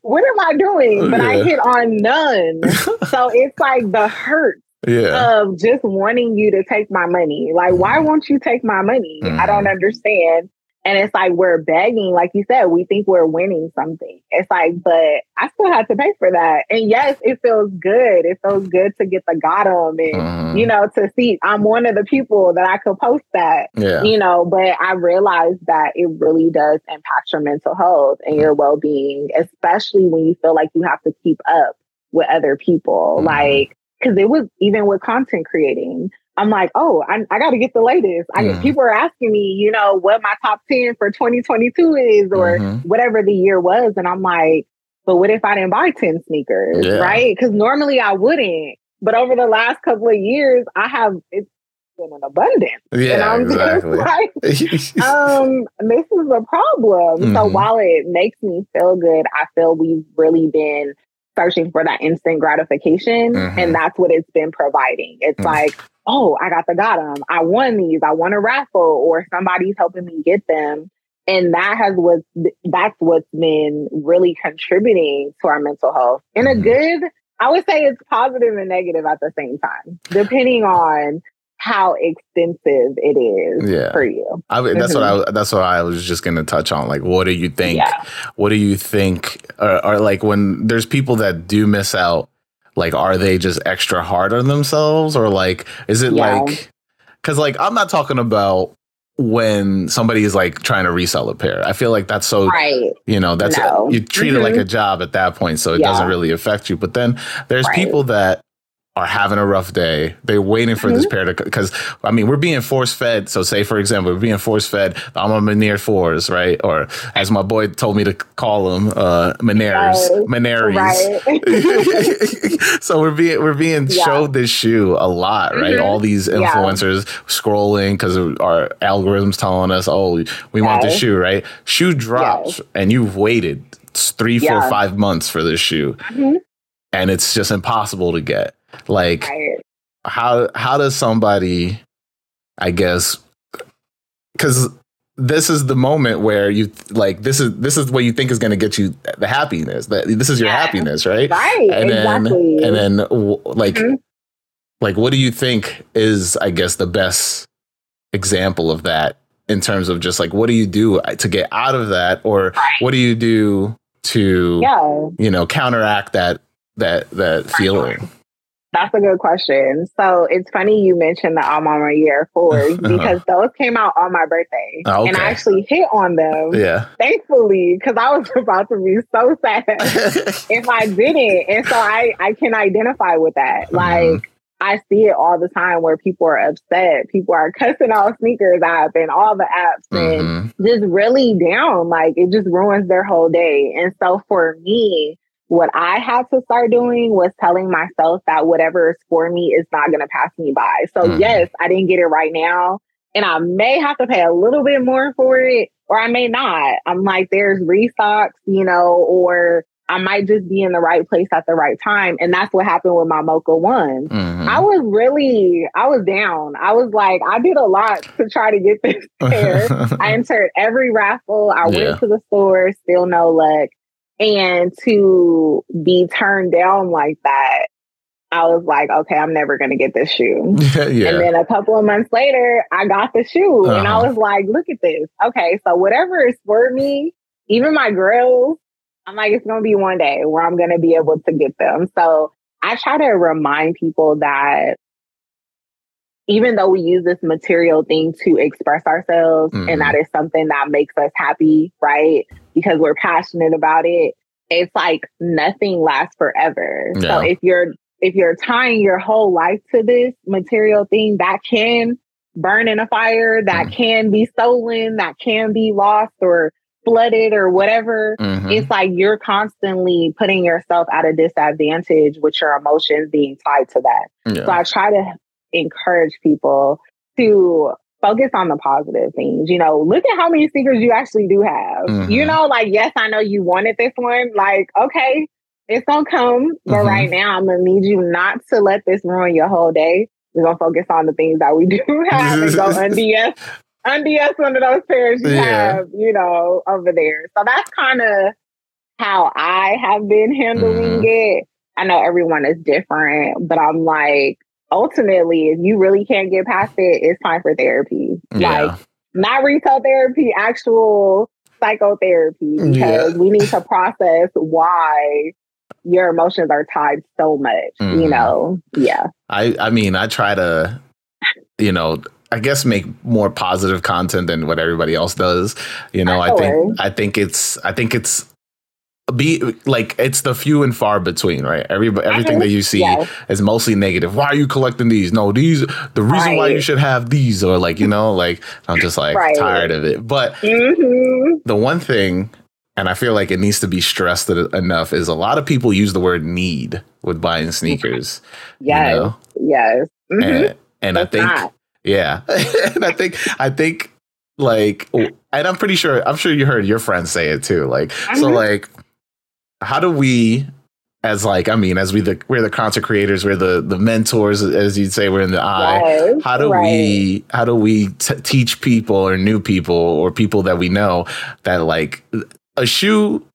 what am I doing? But yeah. I hit on none. so it's like the hurt yeah. of just wanting you to take my money. Like, why won't you take my money? Mm. I don't understand. And it's like we're begging, like you said, we think we're winning something. It's like, but I still have to pay for that. And yes, it feels good. It feels good to get the bottom and mm. you know, to see I'm one of the people that I could post that. Yeah. You know, but I realize that it really does impact your mental health and your well being, especially when you feel like you have to keep up with other people. Mm. Like because it was even with content creating. I'm like, oh, I, I got to get the latest. I mm. people are asking me, you know, what my top ten for 2022 is, or mm-hmm. whatever the year was, and I'm like, but what if I didn't buy ten sneakers, yeah. right? Because normally I wouldn't, but over the last couple of years, I have it's been an abundance. Yeah, and I'm exactly. just like, um, this is a problem. Mm-hmm. So while it makes me feel good, I feel we've really been searching for that instant gratification. Mm-hmm. And that's what it's been providing. It's mm-hmm. like, oh, I got the got I won these. I won a raffle or somebody's helping me get them. And that has what that's what's been really contributing to our mental health in mm-hmm. a good, I would say it's positive and negative at the same time, depending on how extensive it is yeah. for you. I, that's mm-hmm. what I that's what I was just going to touch on. Like, what do you think? Yeah. What do you think? Are, like when there's people that do miss out? Like, are they just extra hard on themselves, or like, is it yeah. like? Because like, I'm not talking about when somebody is like trying to resell a pair. I feel like that's so right. you know, that's no. you treat mm-hmm. it like a mm-hmm. job at that point so it yeah. doesn't really affect you. But then there's right. people that are having a rough day. They're waiting for mm-hmm. this pair to because I mean we're being force fed. So say for example, we're being force fed the A Ma Maniére fours, right? Or as my boy told me to call them, uh Manieres, right. Right. so we're being we're being yeah. showed this shoe a lot, right? Mm-hmm. All these influencers yeah. scrolling because our algorithms telling us, oh, we yes. want this shoe, right? Shoe drops, yes. and you've waited three, yeah. four, five months for this shoe. Mm-hmm. And it's just impossible to get. Like right. how how does somebody I guess cuz this is the moment where you like this is this is what you think is going to get you the happiness that this is your yeah. happiness right right and exactly. then and then like mm-hmm. like what do you think is i guess the best example of that in terms of just like what do you do to get out of that or right. what do you do to yeah. you know counteract that that that feeling that's a good question. So it's funny you mentioned the A Ma Maniére fours uh-huh. because those came out on my birthday. Oh, okay. And I actually hit on them. Yeah. Thankfully, because I was about to be so sad if I didn't. And so I, I can identify with that. Mm-hmm. Like, I see it all the time where people are upset. People are cussing all sneakers app and all the apps mm-hmm. and just really down. Like it just ruins their whole day. And so for me, what I had to start doing was telling myself that whatever is for me is not going to pass me by. So, mm. yes, I didn't get it right now. And I may have to pay a little bit more for it, or I may not. I'm like, there's restocks, you know, or I might just be in the right place at the right time. And that's what happened with my Mocha one. Mm-hmm. I was really, I was down. I was like, I did a lot to try to get this pair. I entered every raffle. I yeah. went to the store, still no luck. And to be turned down like that, I was like, okay, I'm never gonna get this shoe. yeah. And then a couple of months later, I got the shoe, and I Uh-huh. was like, look at this. Okay, so whatever is for me, even my girls, I'm like, it's gonna be one day where I'm gonna be able to get them. So I try to remind people that even though we use this material thing to express ourselves Mhm. and that is something that makes us happy, right? Because we're passionate about it, it's like nothing lasts forever. Yeah. So if you're if you're tying your whole life to this material thing, that can burn in a fire, that Mm. can be stolen, that can be lost or flooded or whatever Mhm. it's like you're constantly putting yourself at a disadvantage with your emotions being tied to that. Yeah. So I try to encourage people to focus on the positive things. You know, look at how many sneakers you actually do have. Mhm. You know, like, yes, I know you wanted this one. Like, okay, it's gonna come. But Mhm. right now, I'm gonna need you not to let this ruin your whole day. We're gonna focus on the things that we do have and go unds unds one of those pairs you Yeah. have, you know, over there. So that's kind of how I have been handling Mhm. it. I know everyone is different, but I'm like, ultimately, if you really can't get past it, it's time for therapy. Yeah. Like, not retail therapy, actual psychotherapy, because Yeah. we need to process why your emotions are tied so much, you Mhm. know? Yeah. I I mean, I try to, you know, I guess make more positive content than what everybody else does. You know, I Sure. think I think it's I think it's be like it's the few and far between, right? Every everything that you see Yes. is mostly negative. Why are you collecting these? No, these the reason why you should have these or like, you know, like I'm just like Right. tired of it. But hmm the one thing and I feel like it needs to be stressed enough is a lot of people use the word need with buying sneakers. Yes. know? Yes. Mhm. And, and I think not. yeah. and I think I think like and I'm pretty sure I'm sure you heard your friends say it too. Like so Mhm. like how do we as like I mean as we the we're the content creators, we're the the mentors as you'd say we're in the eye. Yes, How do right. we how do we t- teach people or new people or people that we know that like a shoe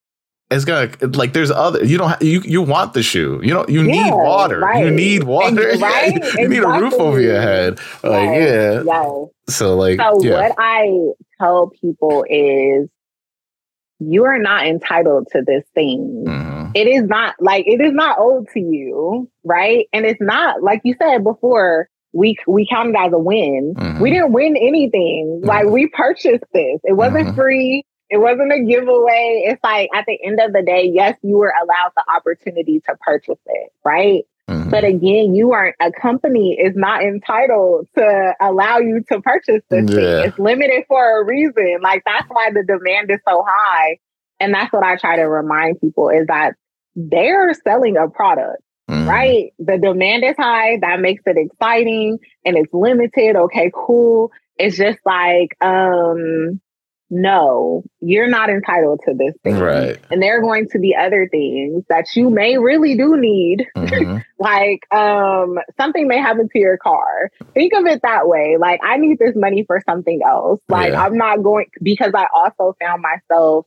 is gonna like there's other you don't you you want the shoe. You don't you need Yeah, water. You need water. Ex- right, you need a roof over your head. Like yeah. so like So yeah. what I tell people is you are not entitled to this thing. Mhm. It is not like it is not owed to you, right? And it's not like you said before, we we counted as a win. Mhm. We didn't win anything. Like Mhm. we purchased this. It wasn't Mhm. free. It wasn't a giveaway. It's like at the end of the day, yes, you were allowed the opportunity to purchase it, right? Mhm. But again, you aren't a company is not entitled to allow you to purchase this Yeah. thing. It's limited for a reason. Like that's why the demand is so high. And that's what I try to remind people is that they're selling a product, Mhm. right? The demand is high. That makes it exciting and it's limited. Okay, cool. It's just like, um, no, you're not entitled to this thing. right And there are going to be other things that you may really do need Mhm. like um something may happen to your car think of it that way like i need this money for something else like Yeah. i'm not going because i also found myself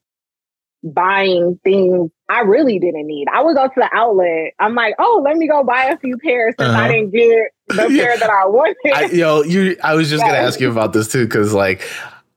buying things i really didn't need i would go to the outlet i'm like oh let me go buy a few pairs since Uh-huh. i didn't get the Yeah. pair that i wanted I, yo, you. I was just gonna ask you about this too, because like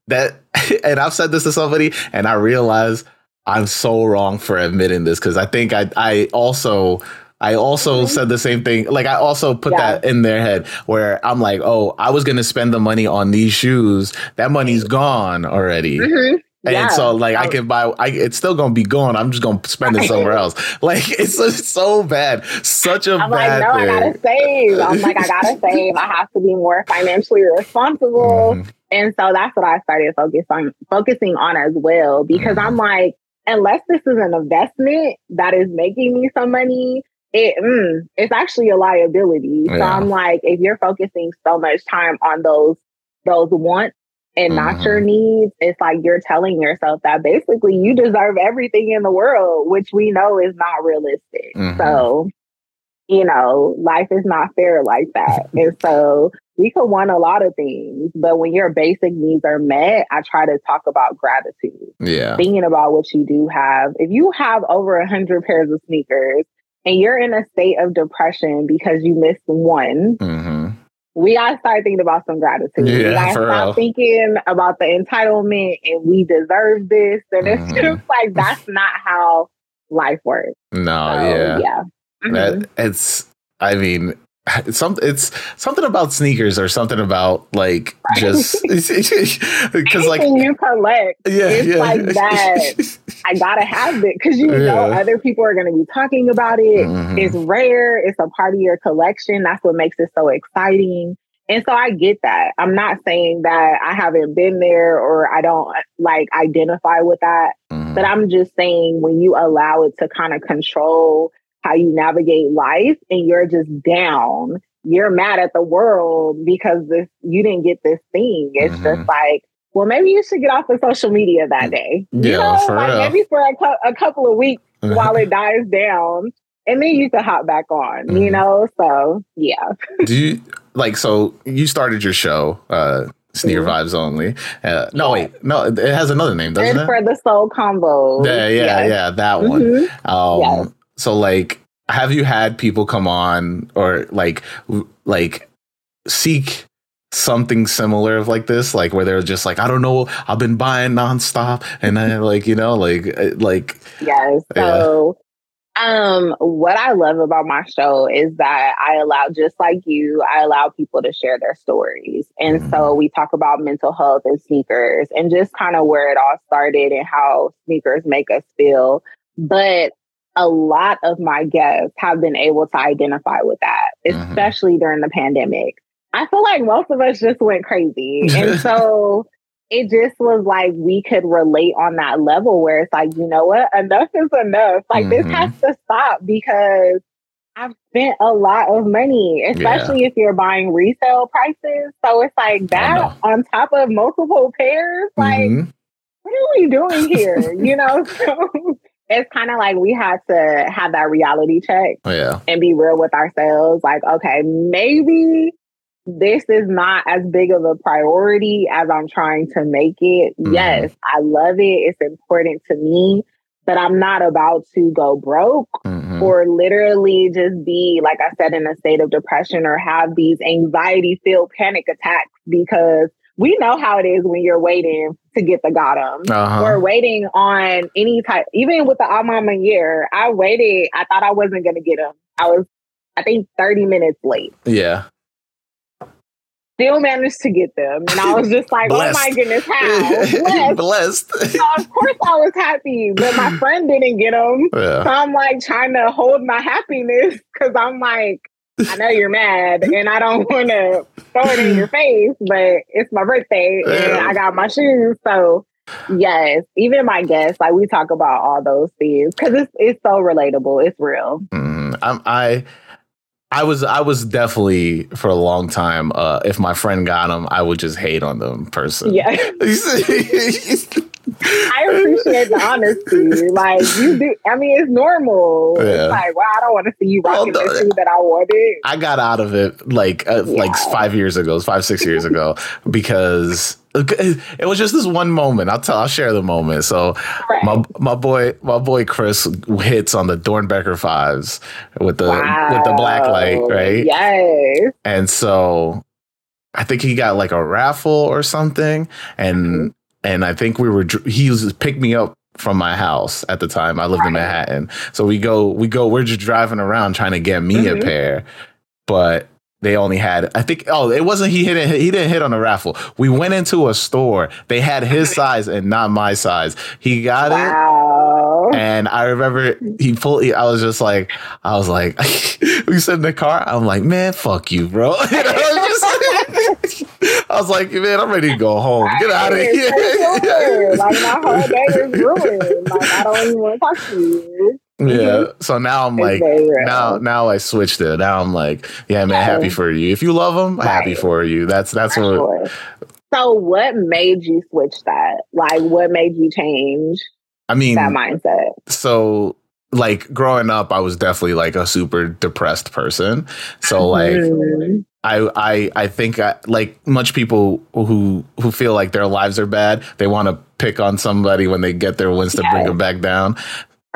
that, and I've said this to somebody, and I realize I'm so wrong for admitting this because I think I, I also. I also Mhm. said the same thing. Like I also put Yeah. that in their head where I'm like, oh, I was gonna spend the money on these shoes. That money's gone already. Mhm. And Yeah. so like I can buy I it's still gonna be gone. I'm just gonna spend it somewhere else. Like it's so, so bad. Such a I'm like, bad no, I gotta save. I'm like, I gotta save. I have to be more financially responsible. Mhm. And so that's what I started focus on focusing on as well because Mhm. I'm like, unless this is an investment that is making me some money, it mm, it's actually a liability. So I'm like, if you're focusing so much time on those those wants and not Mhm. your needs, it's like you're telling yourself that basically you deserve everything in the world, which we know is not realistic. Mhm. So, you know, life is not fair like that. and so we could want a lot of things, but when your basic needs are met, I try to talk about gratitude, Yeah. thinking about what you do have. If you have over a hundred pairs of sneakers and you're in a state of depression because you missed one, mm-hmm. We gotta start thinking about some gratitude. Yeah, we gotta stop real. thinking about the entitlement and we deserve this. And mm-hmm. it's just like that's not how life works. No, so, yeah. Yeah. Mm-hmm. That it's I mean, it's something it's something about sneakers or something about like just because like you collect yeah, it's yeah. like that i gotta have it because you yeah. know other people are going to be talking about it mm-hmm. it's rare it's a part of your collection that's what makes it so exciting and so i get that i'm not saying that i haven't been there or i don't like identify with that mm-hmm. but i'm just saying when you allow it to kind of control how you navigate life and you're just down. You're mad at the world because this you didn't get this thing. It's mm-hmm. just like, well, maybe you should get off of social media that day. You yeah, know, for like real. maybe for a, a, couple of weeks mm-hmm. while it dies down, and then you can hop back on. Mm-hmm. You know, so yeah. Do you like? So you started your show. uh Sneaker mm-hmm. vibes only. Uh, no, wait, no, it has another name, doesn't it's it? For the Soul Combo. Yeah, yeah, yeah, that one. Mm-hmm. Um, yes. So like, have you had people come on or like like seek something similar of like this? Like where they're just like i don't know. I've been buying nonstop. And then like you know like uh, like yes. so yeah. um what i love about my show is that i allow just like you i allow people to share their stories. And mm-hmm. so we talk about mental health and sneakers and just kind of where it all started and how sneakers make us feel. But a lot of my guests have been able to identify with that, mm-hmm. especially mm-hmm. during the pandemic. I feel like most of us just went crazy. and so it just was like we could relate on that level where it's like, you know what? Enough is enough. Like mm-hmm. this has to stop because I've spent a lot of money, especially yeah. if you're buying resale prices. So it's like that on top of multiple pairs. Like, mm-hmm. what are we doing here? you know? So it's kind of like we had to have that reality check oh, yeah. and be real with ourselves. Like, okay, maybe this is not as big of a priority as I'm trying to make it. Mm-hmm. Yes, I love it. It's important to me, but I'm not about to go broke mm-hmm. or literally just be, like I said, in a state of depression or have these anxiety filled panic attacks because we know how it is when you're waiting to get the Gotham. Uh-huh. We're waiting on any type, even with the A Ma Maniére. I waited. I thought I wasn't going to get them. I was, I think, 30 minutes late. Yeah. Still managed to get them. And I was just like, oh my goodness, how? Blessed. Blessed. so of course I was happy, but my friend didn't get them. Yeah. So I'm like trying to hold my happiness because I'm like, I know you're mad and I don't want to throw it in your face, but it's my birthday and I got my shoes. So, yes, even my guests, like we talk about all those things because it's, it's so relatable. It's real. Mm, I, I was I was definitely for a long time. Uh, if my friend got them, I would just hate on them person. Yeah. I appreciate the honesty. Like you do. I mean, it's normal. Yeah. It's like, wow, I don't want to see you rocking well, the shoe that I wanted. I got out of it like uh, yeah. like five years ago, five six years ago, because it was just this one moment. I'll tell. I'll share the moment. So right. my my boy my boy Chris hits on the Doernbecher fives with the wow. with the black light, right? Yes. And so I think he got like a raffle or something, and mm-hmm and I think we were he was pick me up from my house at the time. I lived in Manhattan, so we go we go. We're just driving around trying to get me mm-hmm. a pair, but they only had I think oh it wasn't he hit he didn't hit on the raffle. We went into a store. They had his size and not my size. He got wow. it. And I remember he pulled I was just like I was like we sit in the car. I'm like, man, fuck you, bro. I was like, man, I'm ready to go home. Get out of here. like my whole day is ruined. Like I don't even want to talk to you. Yeah. Mm-hmm. So now I'm like, now now I switched it. Now I'm like, yeah, man, happy for you. If you love them, right. happy for you. That's that's what. So what made you switch that? Like, what made you change? I mean, that mindset. So like growing up, I was definitely like a super depressed person. So like mm-hmm. I I I think I, like much people who who feel like their lives are bad, they want to pick on somebody when they get their wins to bring them back down.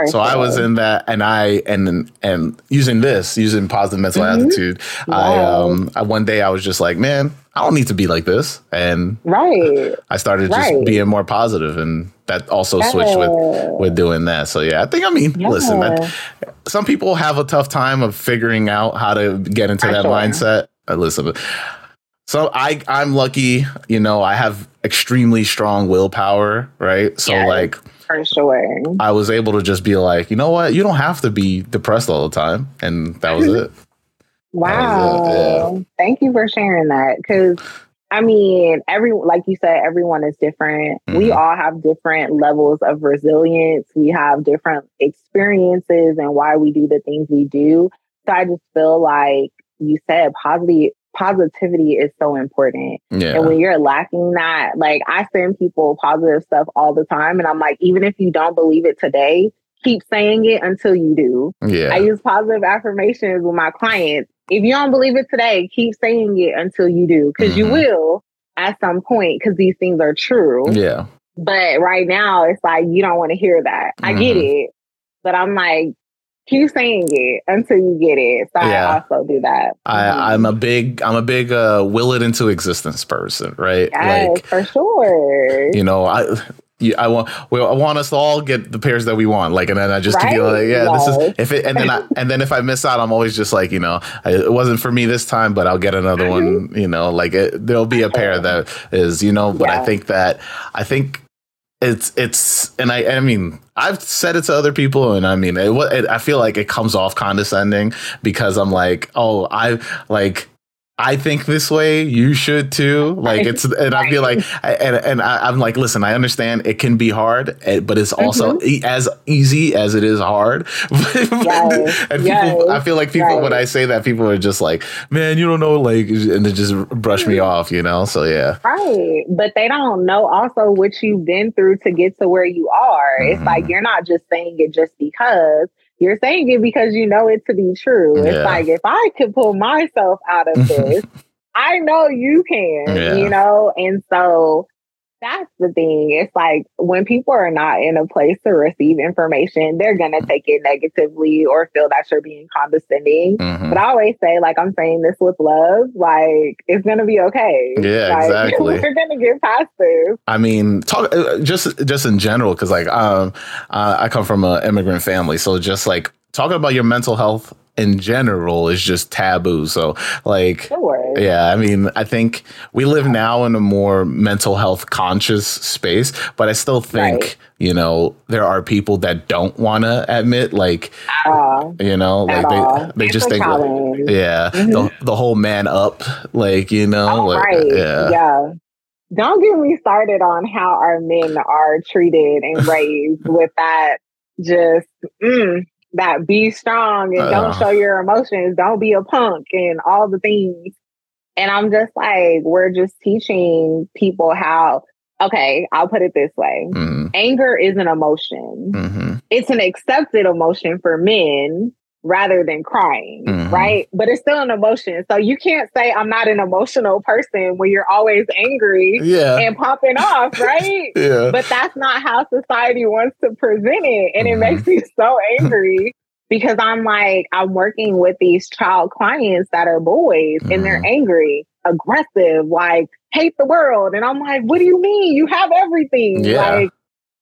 so. I was in that, and I and and using this, using positive mental mm-hmm. attitude. I um, I, one day I was just like, man, I don't need to be like this, and right, I started just right. being more positive, and that also yeah. switched with with doing that. So yeah, I think I mean, yeah. listen, man, some people have a tough time of figuring out how to get into For that sure. mindset. Listen, so I I'm lucky, you know, I have extremely strong willpower, right? So like sure. I was able to just be like, you know what? You don't have to be depressed all the time. And that was it. wow. Was it. Yeah. Thank you for sharing that. Because, I mean, every, like you said, everyone is different. Mm-hmm. We all have different levels of resilience. We have different experiences and why we do the things we do. So I just feel like you said positive positivity is so important. Yeah. And when you're lacking that, like I send people positive stuff all the time. And I'm like, even if you don't believe it today, keep saying it until you do. Yeah. I use positive affirmations with my clients. If you don't believe it today, keep saying it until you do, because mm-hmm. you will at some point, because these things are true. Yeah. But right now, it's like you don't want to hear that. Mm-hmm. I get mm-hmm. it. But I'm like, keep saying it until you get it. So yeah. I also do that. I, I'm a big I'm a big uh, will it into existence person, right? Yes, like for sure. You know, I I want well, I want us to all get the pairs that we want. Like, and then I just right? feel like, yeah, yes. this is if it, and then I, and then if I miss out, I'm always just like, you know, it wasn't for me this time, but I'll get another mm-hmm. one. You know, like it, there'll be a pair that is, you know, but yeah. I think that I think it's it's and I I mean I've said it to other people and I mean it, it, I feel like it comes off condescending because I'm like oh I like I think this way. You should too. Like it's, and I feel like, and and I, am like, listen, I understand it can be hard, eh, but it's also mm-hmm. as easy as it is hard. yes. and yes. people, I feel like people right. when I say that, people are just like, man, you don't know, like, and they just brush me mm-hmm. off, you know. So yeah, right. But they don't know also what you've been through to get to where you are. Mm-hmm. It's like mm-hmm. you're not just saying it just because you're saying it because you know it to be true. Yeah. It's like if I could pull myself out of this, I know you can, yeah. you know? And so that's the thing. It's like when people are not in a place to receive information, they're going to take it negatively or feel that you're being condescending. Mm-hmm. But I always say, like, I'm saying this with love, like, it's going to be okay. Yeah, like, exactly. We're going to get past this. I mean, talk uh, just, just in general, because like, um, uh, I come from an immigrant family. So just like talking about your mental health in general is just taboo. So, like, yeah, I mean, I think we live now in a more mental health conscious space, but I still think, right. you know, there are people that don't want to admit, like, uh, you know, like they, they just think, like, yeah, mm-hmm. the, the whole man up, like, you know, oh, like, right. yeah. Yeah. Don't get me started on how our men are treated and raised with that just mm, that be strong and uh, don't show your emotions, don't be a punk and all the things. And I'm just like, we're just teaching people how, okay, I'll put it this way mm-hmm. anger is an emotion, mm-hmm. it's an accepted emotion for men rather than crying, mm-hmm. right? But it's still an emotion. So you can't say I'm not an emotional person when you're always angry yeah. and popping off, right? yeah. But that's not how society wants to present it. And mm-hmm. it makes me so angry because I'm like, I'm working with these child clients that are boys mm-hmm. and they're mm-hmm. angry, aggressive, like hate the world. And I'm like, what do you mean? You have everything. Yeah. Like,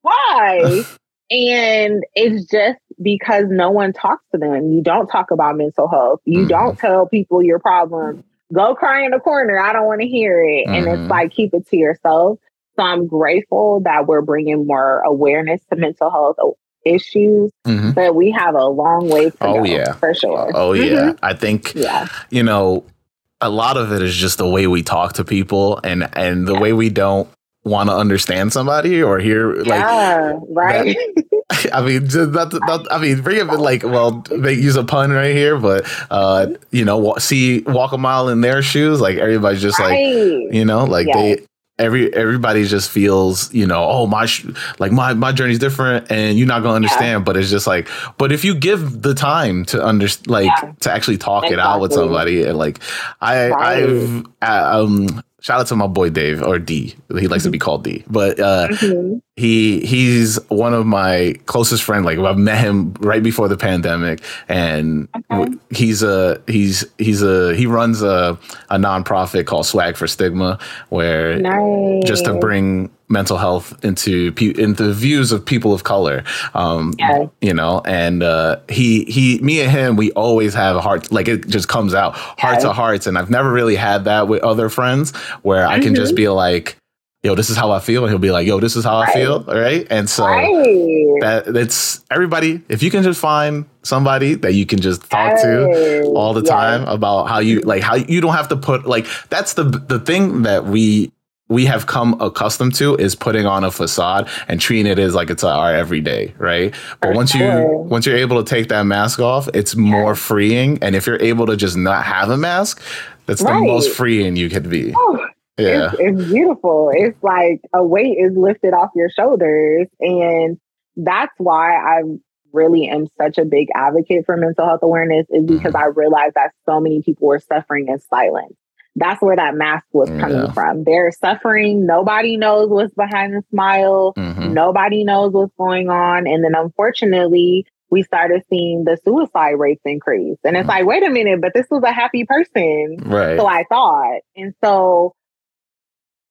why? and it's just because no one talks to them. You don't talk about mental health. You mm-hmm. don't tell people your problems. Go cry in the corner. I don't want to hear it. Mm-hmm. And it's mm-hmm. like, keep it to yourself. So I'm grateful that we're bringing more awareness to mental health issues, mm-hmm. but we have a long way to oh, go. yeah. For sure. Oh, yeah. Mm-hmm. I think, yeah. you know, a lot of it is just the way we talk to people and, and the yeah. way we don't want to understand somebody or hear like yeah, right that, i mean not, not, i mean bring it like well they use a pun right here but uh you know see walk a mile in their shoes like everybody's just right. like you know like yes. they every everybody just feels you know oh my sh- like my my journey's different and you're not gonna understand yeah. but it's just like but if you give the time to understand like yeah. to actually talk exactly. it out with somebody and like i right. i've um shout out to my boy Dave or D. He likes to be called D. But uh, mm-hmm. he he's one of my closest friends. Like I've met him right before the pandemic, and okay. he's a he's he's a he runs a a nonprofit called Swag for Stigma, where nice. just to bring mental health into into views of people of color um yeah. you know and uh he he me and him we always have a heart like it just comes out heart to hearts and i've never really had that with other friends where mm-hmm. i can just mm-hmm. be like yo, this is how I feel. And he'll be like, yo, this is how right. I feel. Right. And so right. that it's everybody, if you can just find somebody that you can just talk to all the time about how you like how you don't have to put like that's the the thing that we we have come accustomed to is putting on a facade and treating it as like it's our everyday, right? But once you once you're able to take that mask off, it's more freeing. And if you're able to just not have a mask, that's right. the most freeing you could be. Oh, yeah. It's, it's beautiful. It's like a weight is lifted off your shoulders. And that's why I really am such a big advocate for mental health awareness is because mm-hmm. I realized that so many people were suffering in silence. That's where that mask was coming yeah. from. They're suffering. Nobody knows what's behind the smile. Mm-hmm. Nobody knows what's going on. And then unfortunately, we started seeing the suicide rates increase. And it's mm-hmm. like, wait a minute, but this was a happy person. Right. So I thought. And so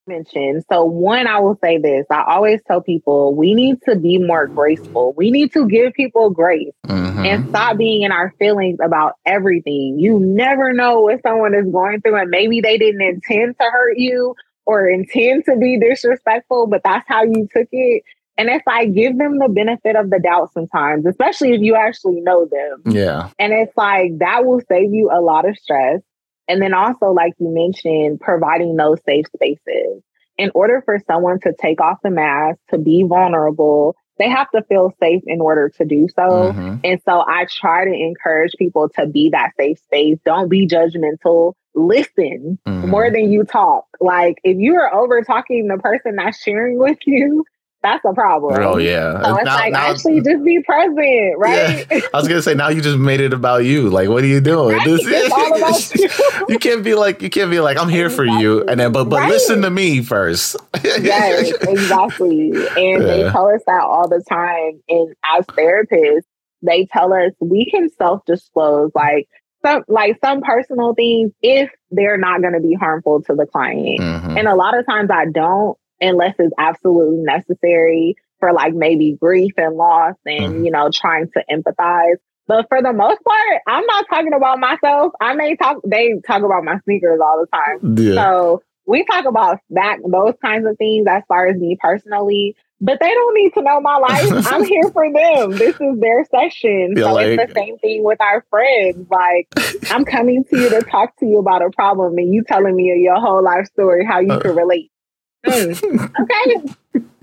mention. So, one, I will say this I always tell people we need to be more graceful. We need to give people grace mm-hmm. and stop being in our feelings about everything. You never know what someone is going through, and maybe they didn't intend to hurt you or intend to be disrespectful, but that's how you took it. And if I give them the benefit of the doubt sometimes, especially if you actually know them. Yeah. And it's like that will save you a lot of stress. And then also, like you mentioned, providing those safe spaces. In order for someone to take off the mask, to be vulnerable, they have to feel safe in order to do so. Mm-hmm. And so I try to encourage people to be that safe space. Don't be judgmental. Listen mm-hmm. more than you talk. Like if you are over talking the person that's sharing with you, that's a problem. Oh yeah. So it's now, like now, actually just be present, right? Yeah. I was gonna say now you just made it about you. Like, what are you doing? Right? This, all about you. you can't be like you can't be like I'm here for you, and then but but right. listen to me first. yes, exactly. And yeah. they tell us that all the time. And as therapists, they tell us we can self disclose like some like some personal things if they're not going to be harmful to the client. Mm-hmm. And a lot of times I don't unless it's absolutely necessary for like maybe grief and loss and, mm-hmm. you know, trying to empathize. But for the most part, I'm not talking about myself. I may talk, they talk about my sneakers all the time. Yeah. So we talk about that, those kinds of things as far as me personally, but they don't need to know my life. I'm here for them. This is their session. so like, it's the same thing with our friends. Like, I'm coming to you to talk to you about a problem and you telling me your whole life story, how you uh, can relate. Mm. Okay.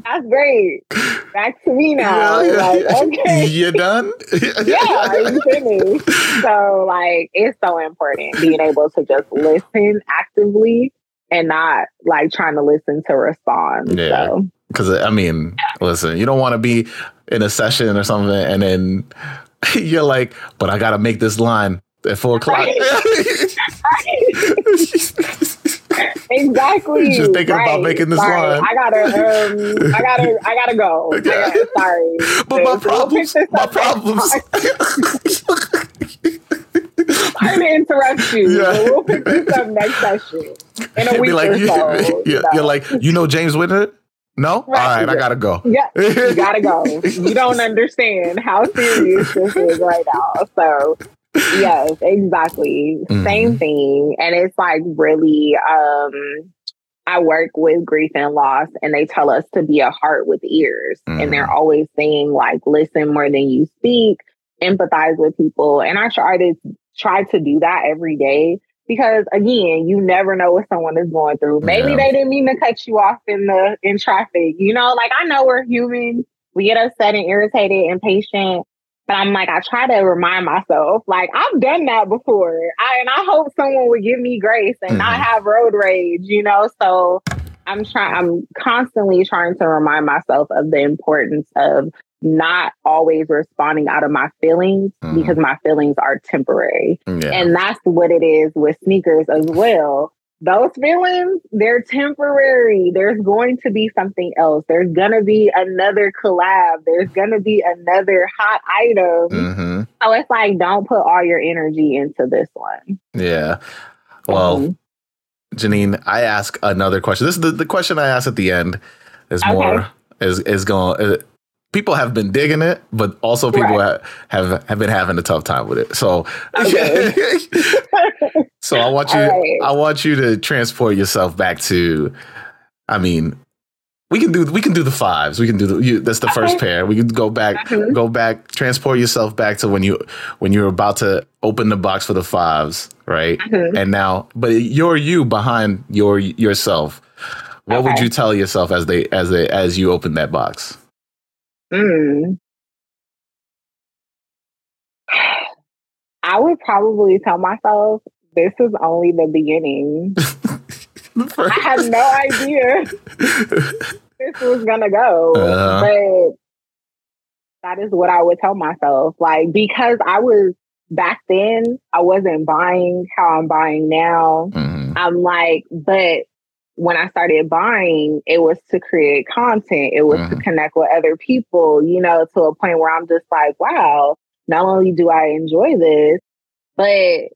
That's great. Back to me now. Yeah. Like, okay. You done? yeah, you finished. So like it's so important being able to just listen actively and not like trying to listen to respond. Yeah. So. Cause I mean, listen, you don't want to be in a session or something and then you're like, but I gotta make this line at four o'clock. Right. right. Exactly. Just thinking right. about making this sorry. line. I gotta, um, I gotta, I gotta go. I gotta, sorry, but my problems, my problems. I'm gonna interrupt you. Yeah. We'll pick this up next session in a week like, or so. Yeah, know? You're like, you know James Whitner? No? Right. All right, I gotta go. Yeah, you gotta go. you don't understand how serious this is right now. So yes, exactly. Mm-hmm. Same thing. And it's like really um I work with grief and loss and they tell us to be a heart with ears. Mm-hmm. And they're mm-hmm. always saying like listen more than you speak, empathize with people. And I try to try to do that every day because again, you never know what someone is going through. Maybe yeah. they didn't mean to cut you off in the in traffic. You know, like I know we're human. We get upset and irritated, and impatient. But I'm like, I try to remind myself, like, I've done that before. I, and I hope someone would give me grace and mm-hmm. not have road rage, you know? So I'm trying, I'm constantly trying to remind myself of the importance of not always responding out of my feelings mm-hmm. because my feelings are temporary. Yeah. And that's what it is with sneakers as well. Those feelings, they're temporary. There's going to be something else. There's going to be another collab. There's going to be another hot item. Mm-hmm. So it's like, don't put all your energy into this one. Yeah. Well, mm-hmm. Janyne, I ask another question. This is the, the question I ask at the end is okay. more, is, is going, uh, people have been digging it, but also people right. have, have, have been having a tough time with it. So, okay. so I want you right. I want you to transport yourself back to. I mean, we can do we can do the fives. We can do the you, that's the okay. first pair. We can go back mm-hmm. go back transport yourself back to when you when you're about to open the box for the fives, right? Mm-hmm. And now, but you're you behind your yourself. What okay. would you tell yourself as they as they as you open that box? Mm. I would probably tell myself this is only the beginning. I had no idea this was gonna go, uh but that is what I would tell myself. Like because I was back then, I wasn't buying how I'm buying now. Mm-hmm. I'm like, but when I started buying, it was to create content. It was mm-hmm. to connect with other people, you know, to a point where I'm just like, wow, not only do I enjoy this, but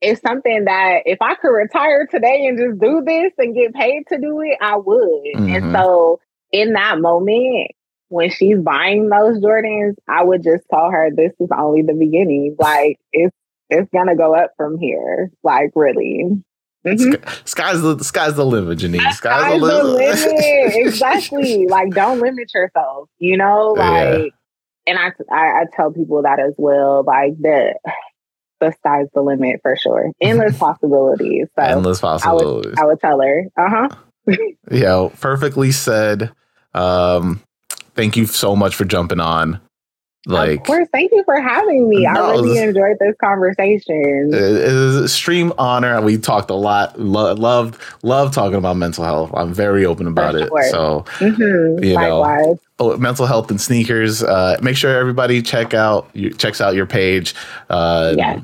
it's something that if I could retire today and just do this and get paid to do it, I would. Mm-hmm. And so in that moment, when she's buying those Jordans, I would just tell her this is only the beginning. Like it's it's gonna go up from here. Like really. Mm-hmm. Sky's the sky's the limit, Janyne. Sky's, sky's the limit. The limit. exactly. like don't limit yourself. You know, like, yeah. and I, I I tell people that as well. Like that the sky's the limit for sure. Endless possibilities. So Endless possibilities. I would, I would tell her. Uh huh. yeah, perfectly said. Um, thank you so much for jumping on. Like, of course, thank you for having me. No, I really enjoyed this conversation. It is a stream honor. We talked a lot. Lo- loved, love talking about mental health. I'm very open about it. So, mm-hmm. you Likewise. know, mental health and sneakers. Uh, make sure everybody check out you, checks out your page. Uh, yeah.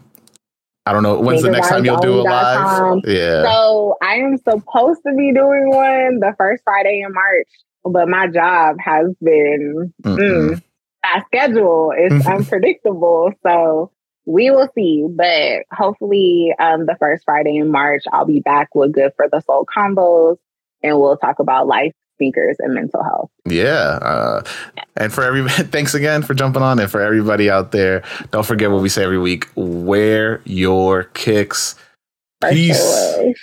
I don't know when's the next time you'll do a live. Yeah. So I am supposed to be doing one the first Friday in March, but my job has been. Mm, that schedule is mm-hmm. unpredictable. So we will see. But hopefully, um, the first Friday in March, I'll be back with Good for the Soul combos and we'll talk about life speakers and mental health. Yeah. Uh, and for everybody, thanks again for jumping on. And for everybody out there, don't forget what we say every week wear your kicks. Peace.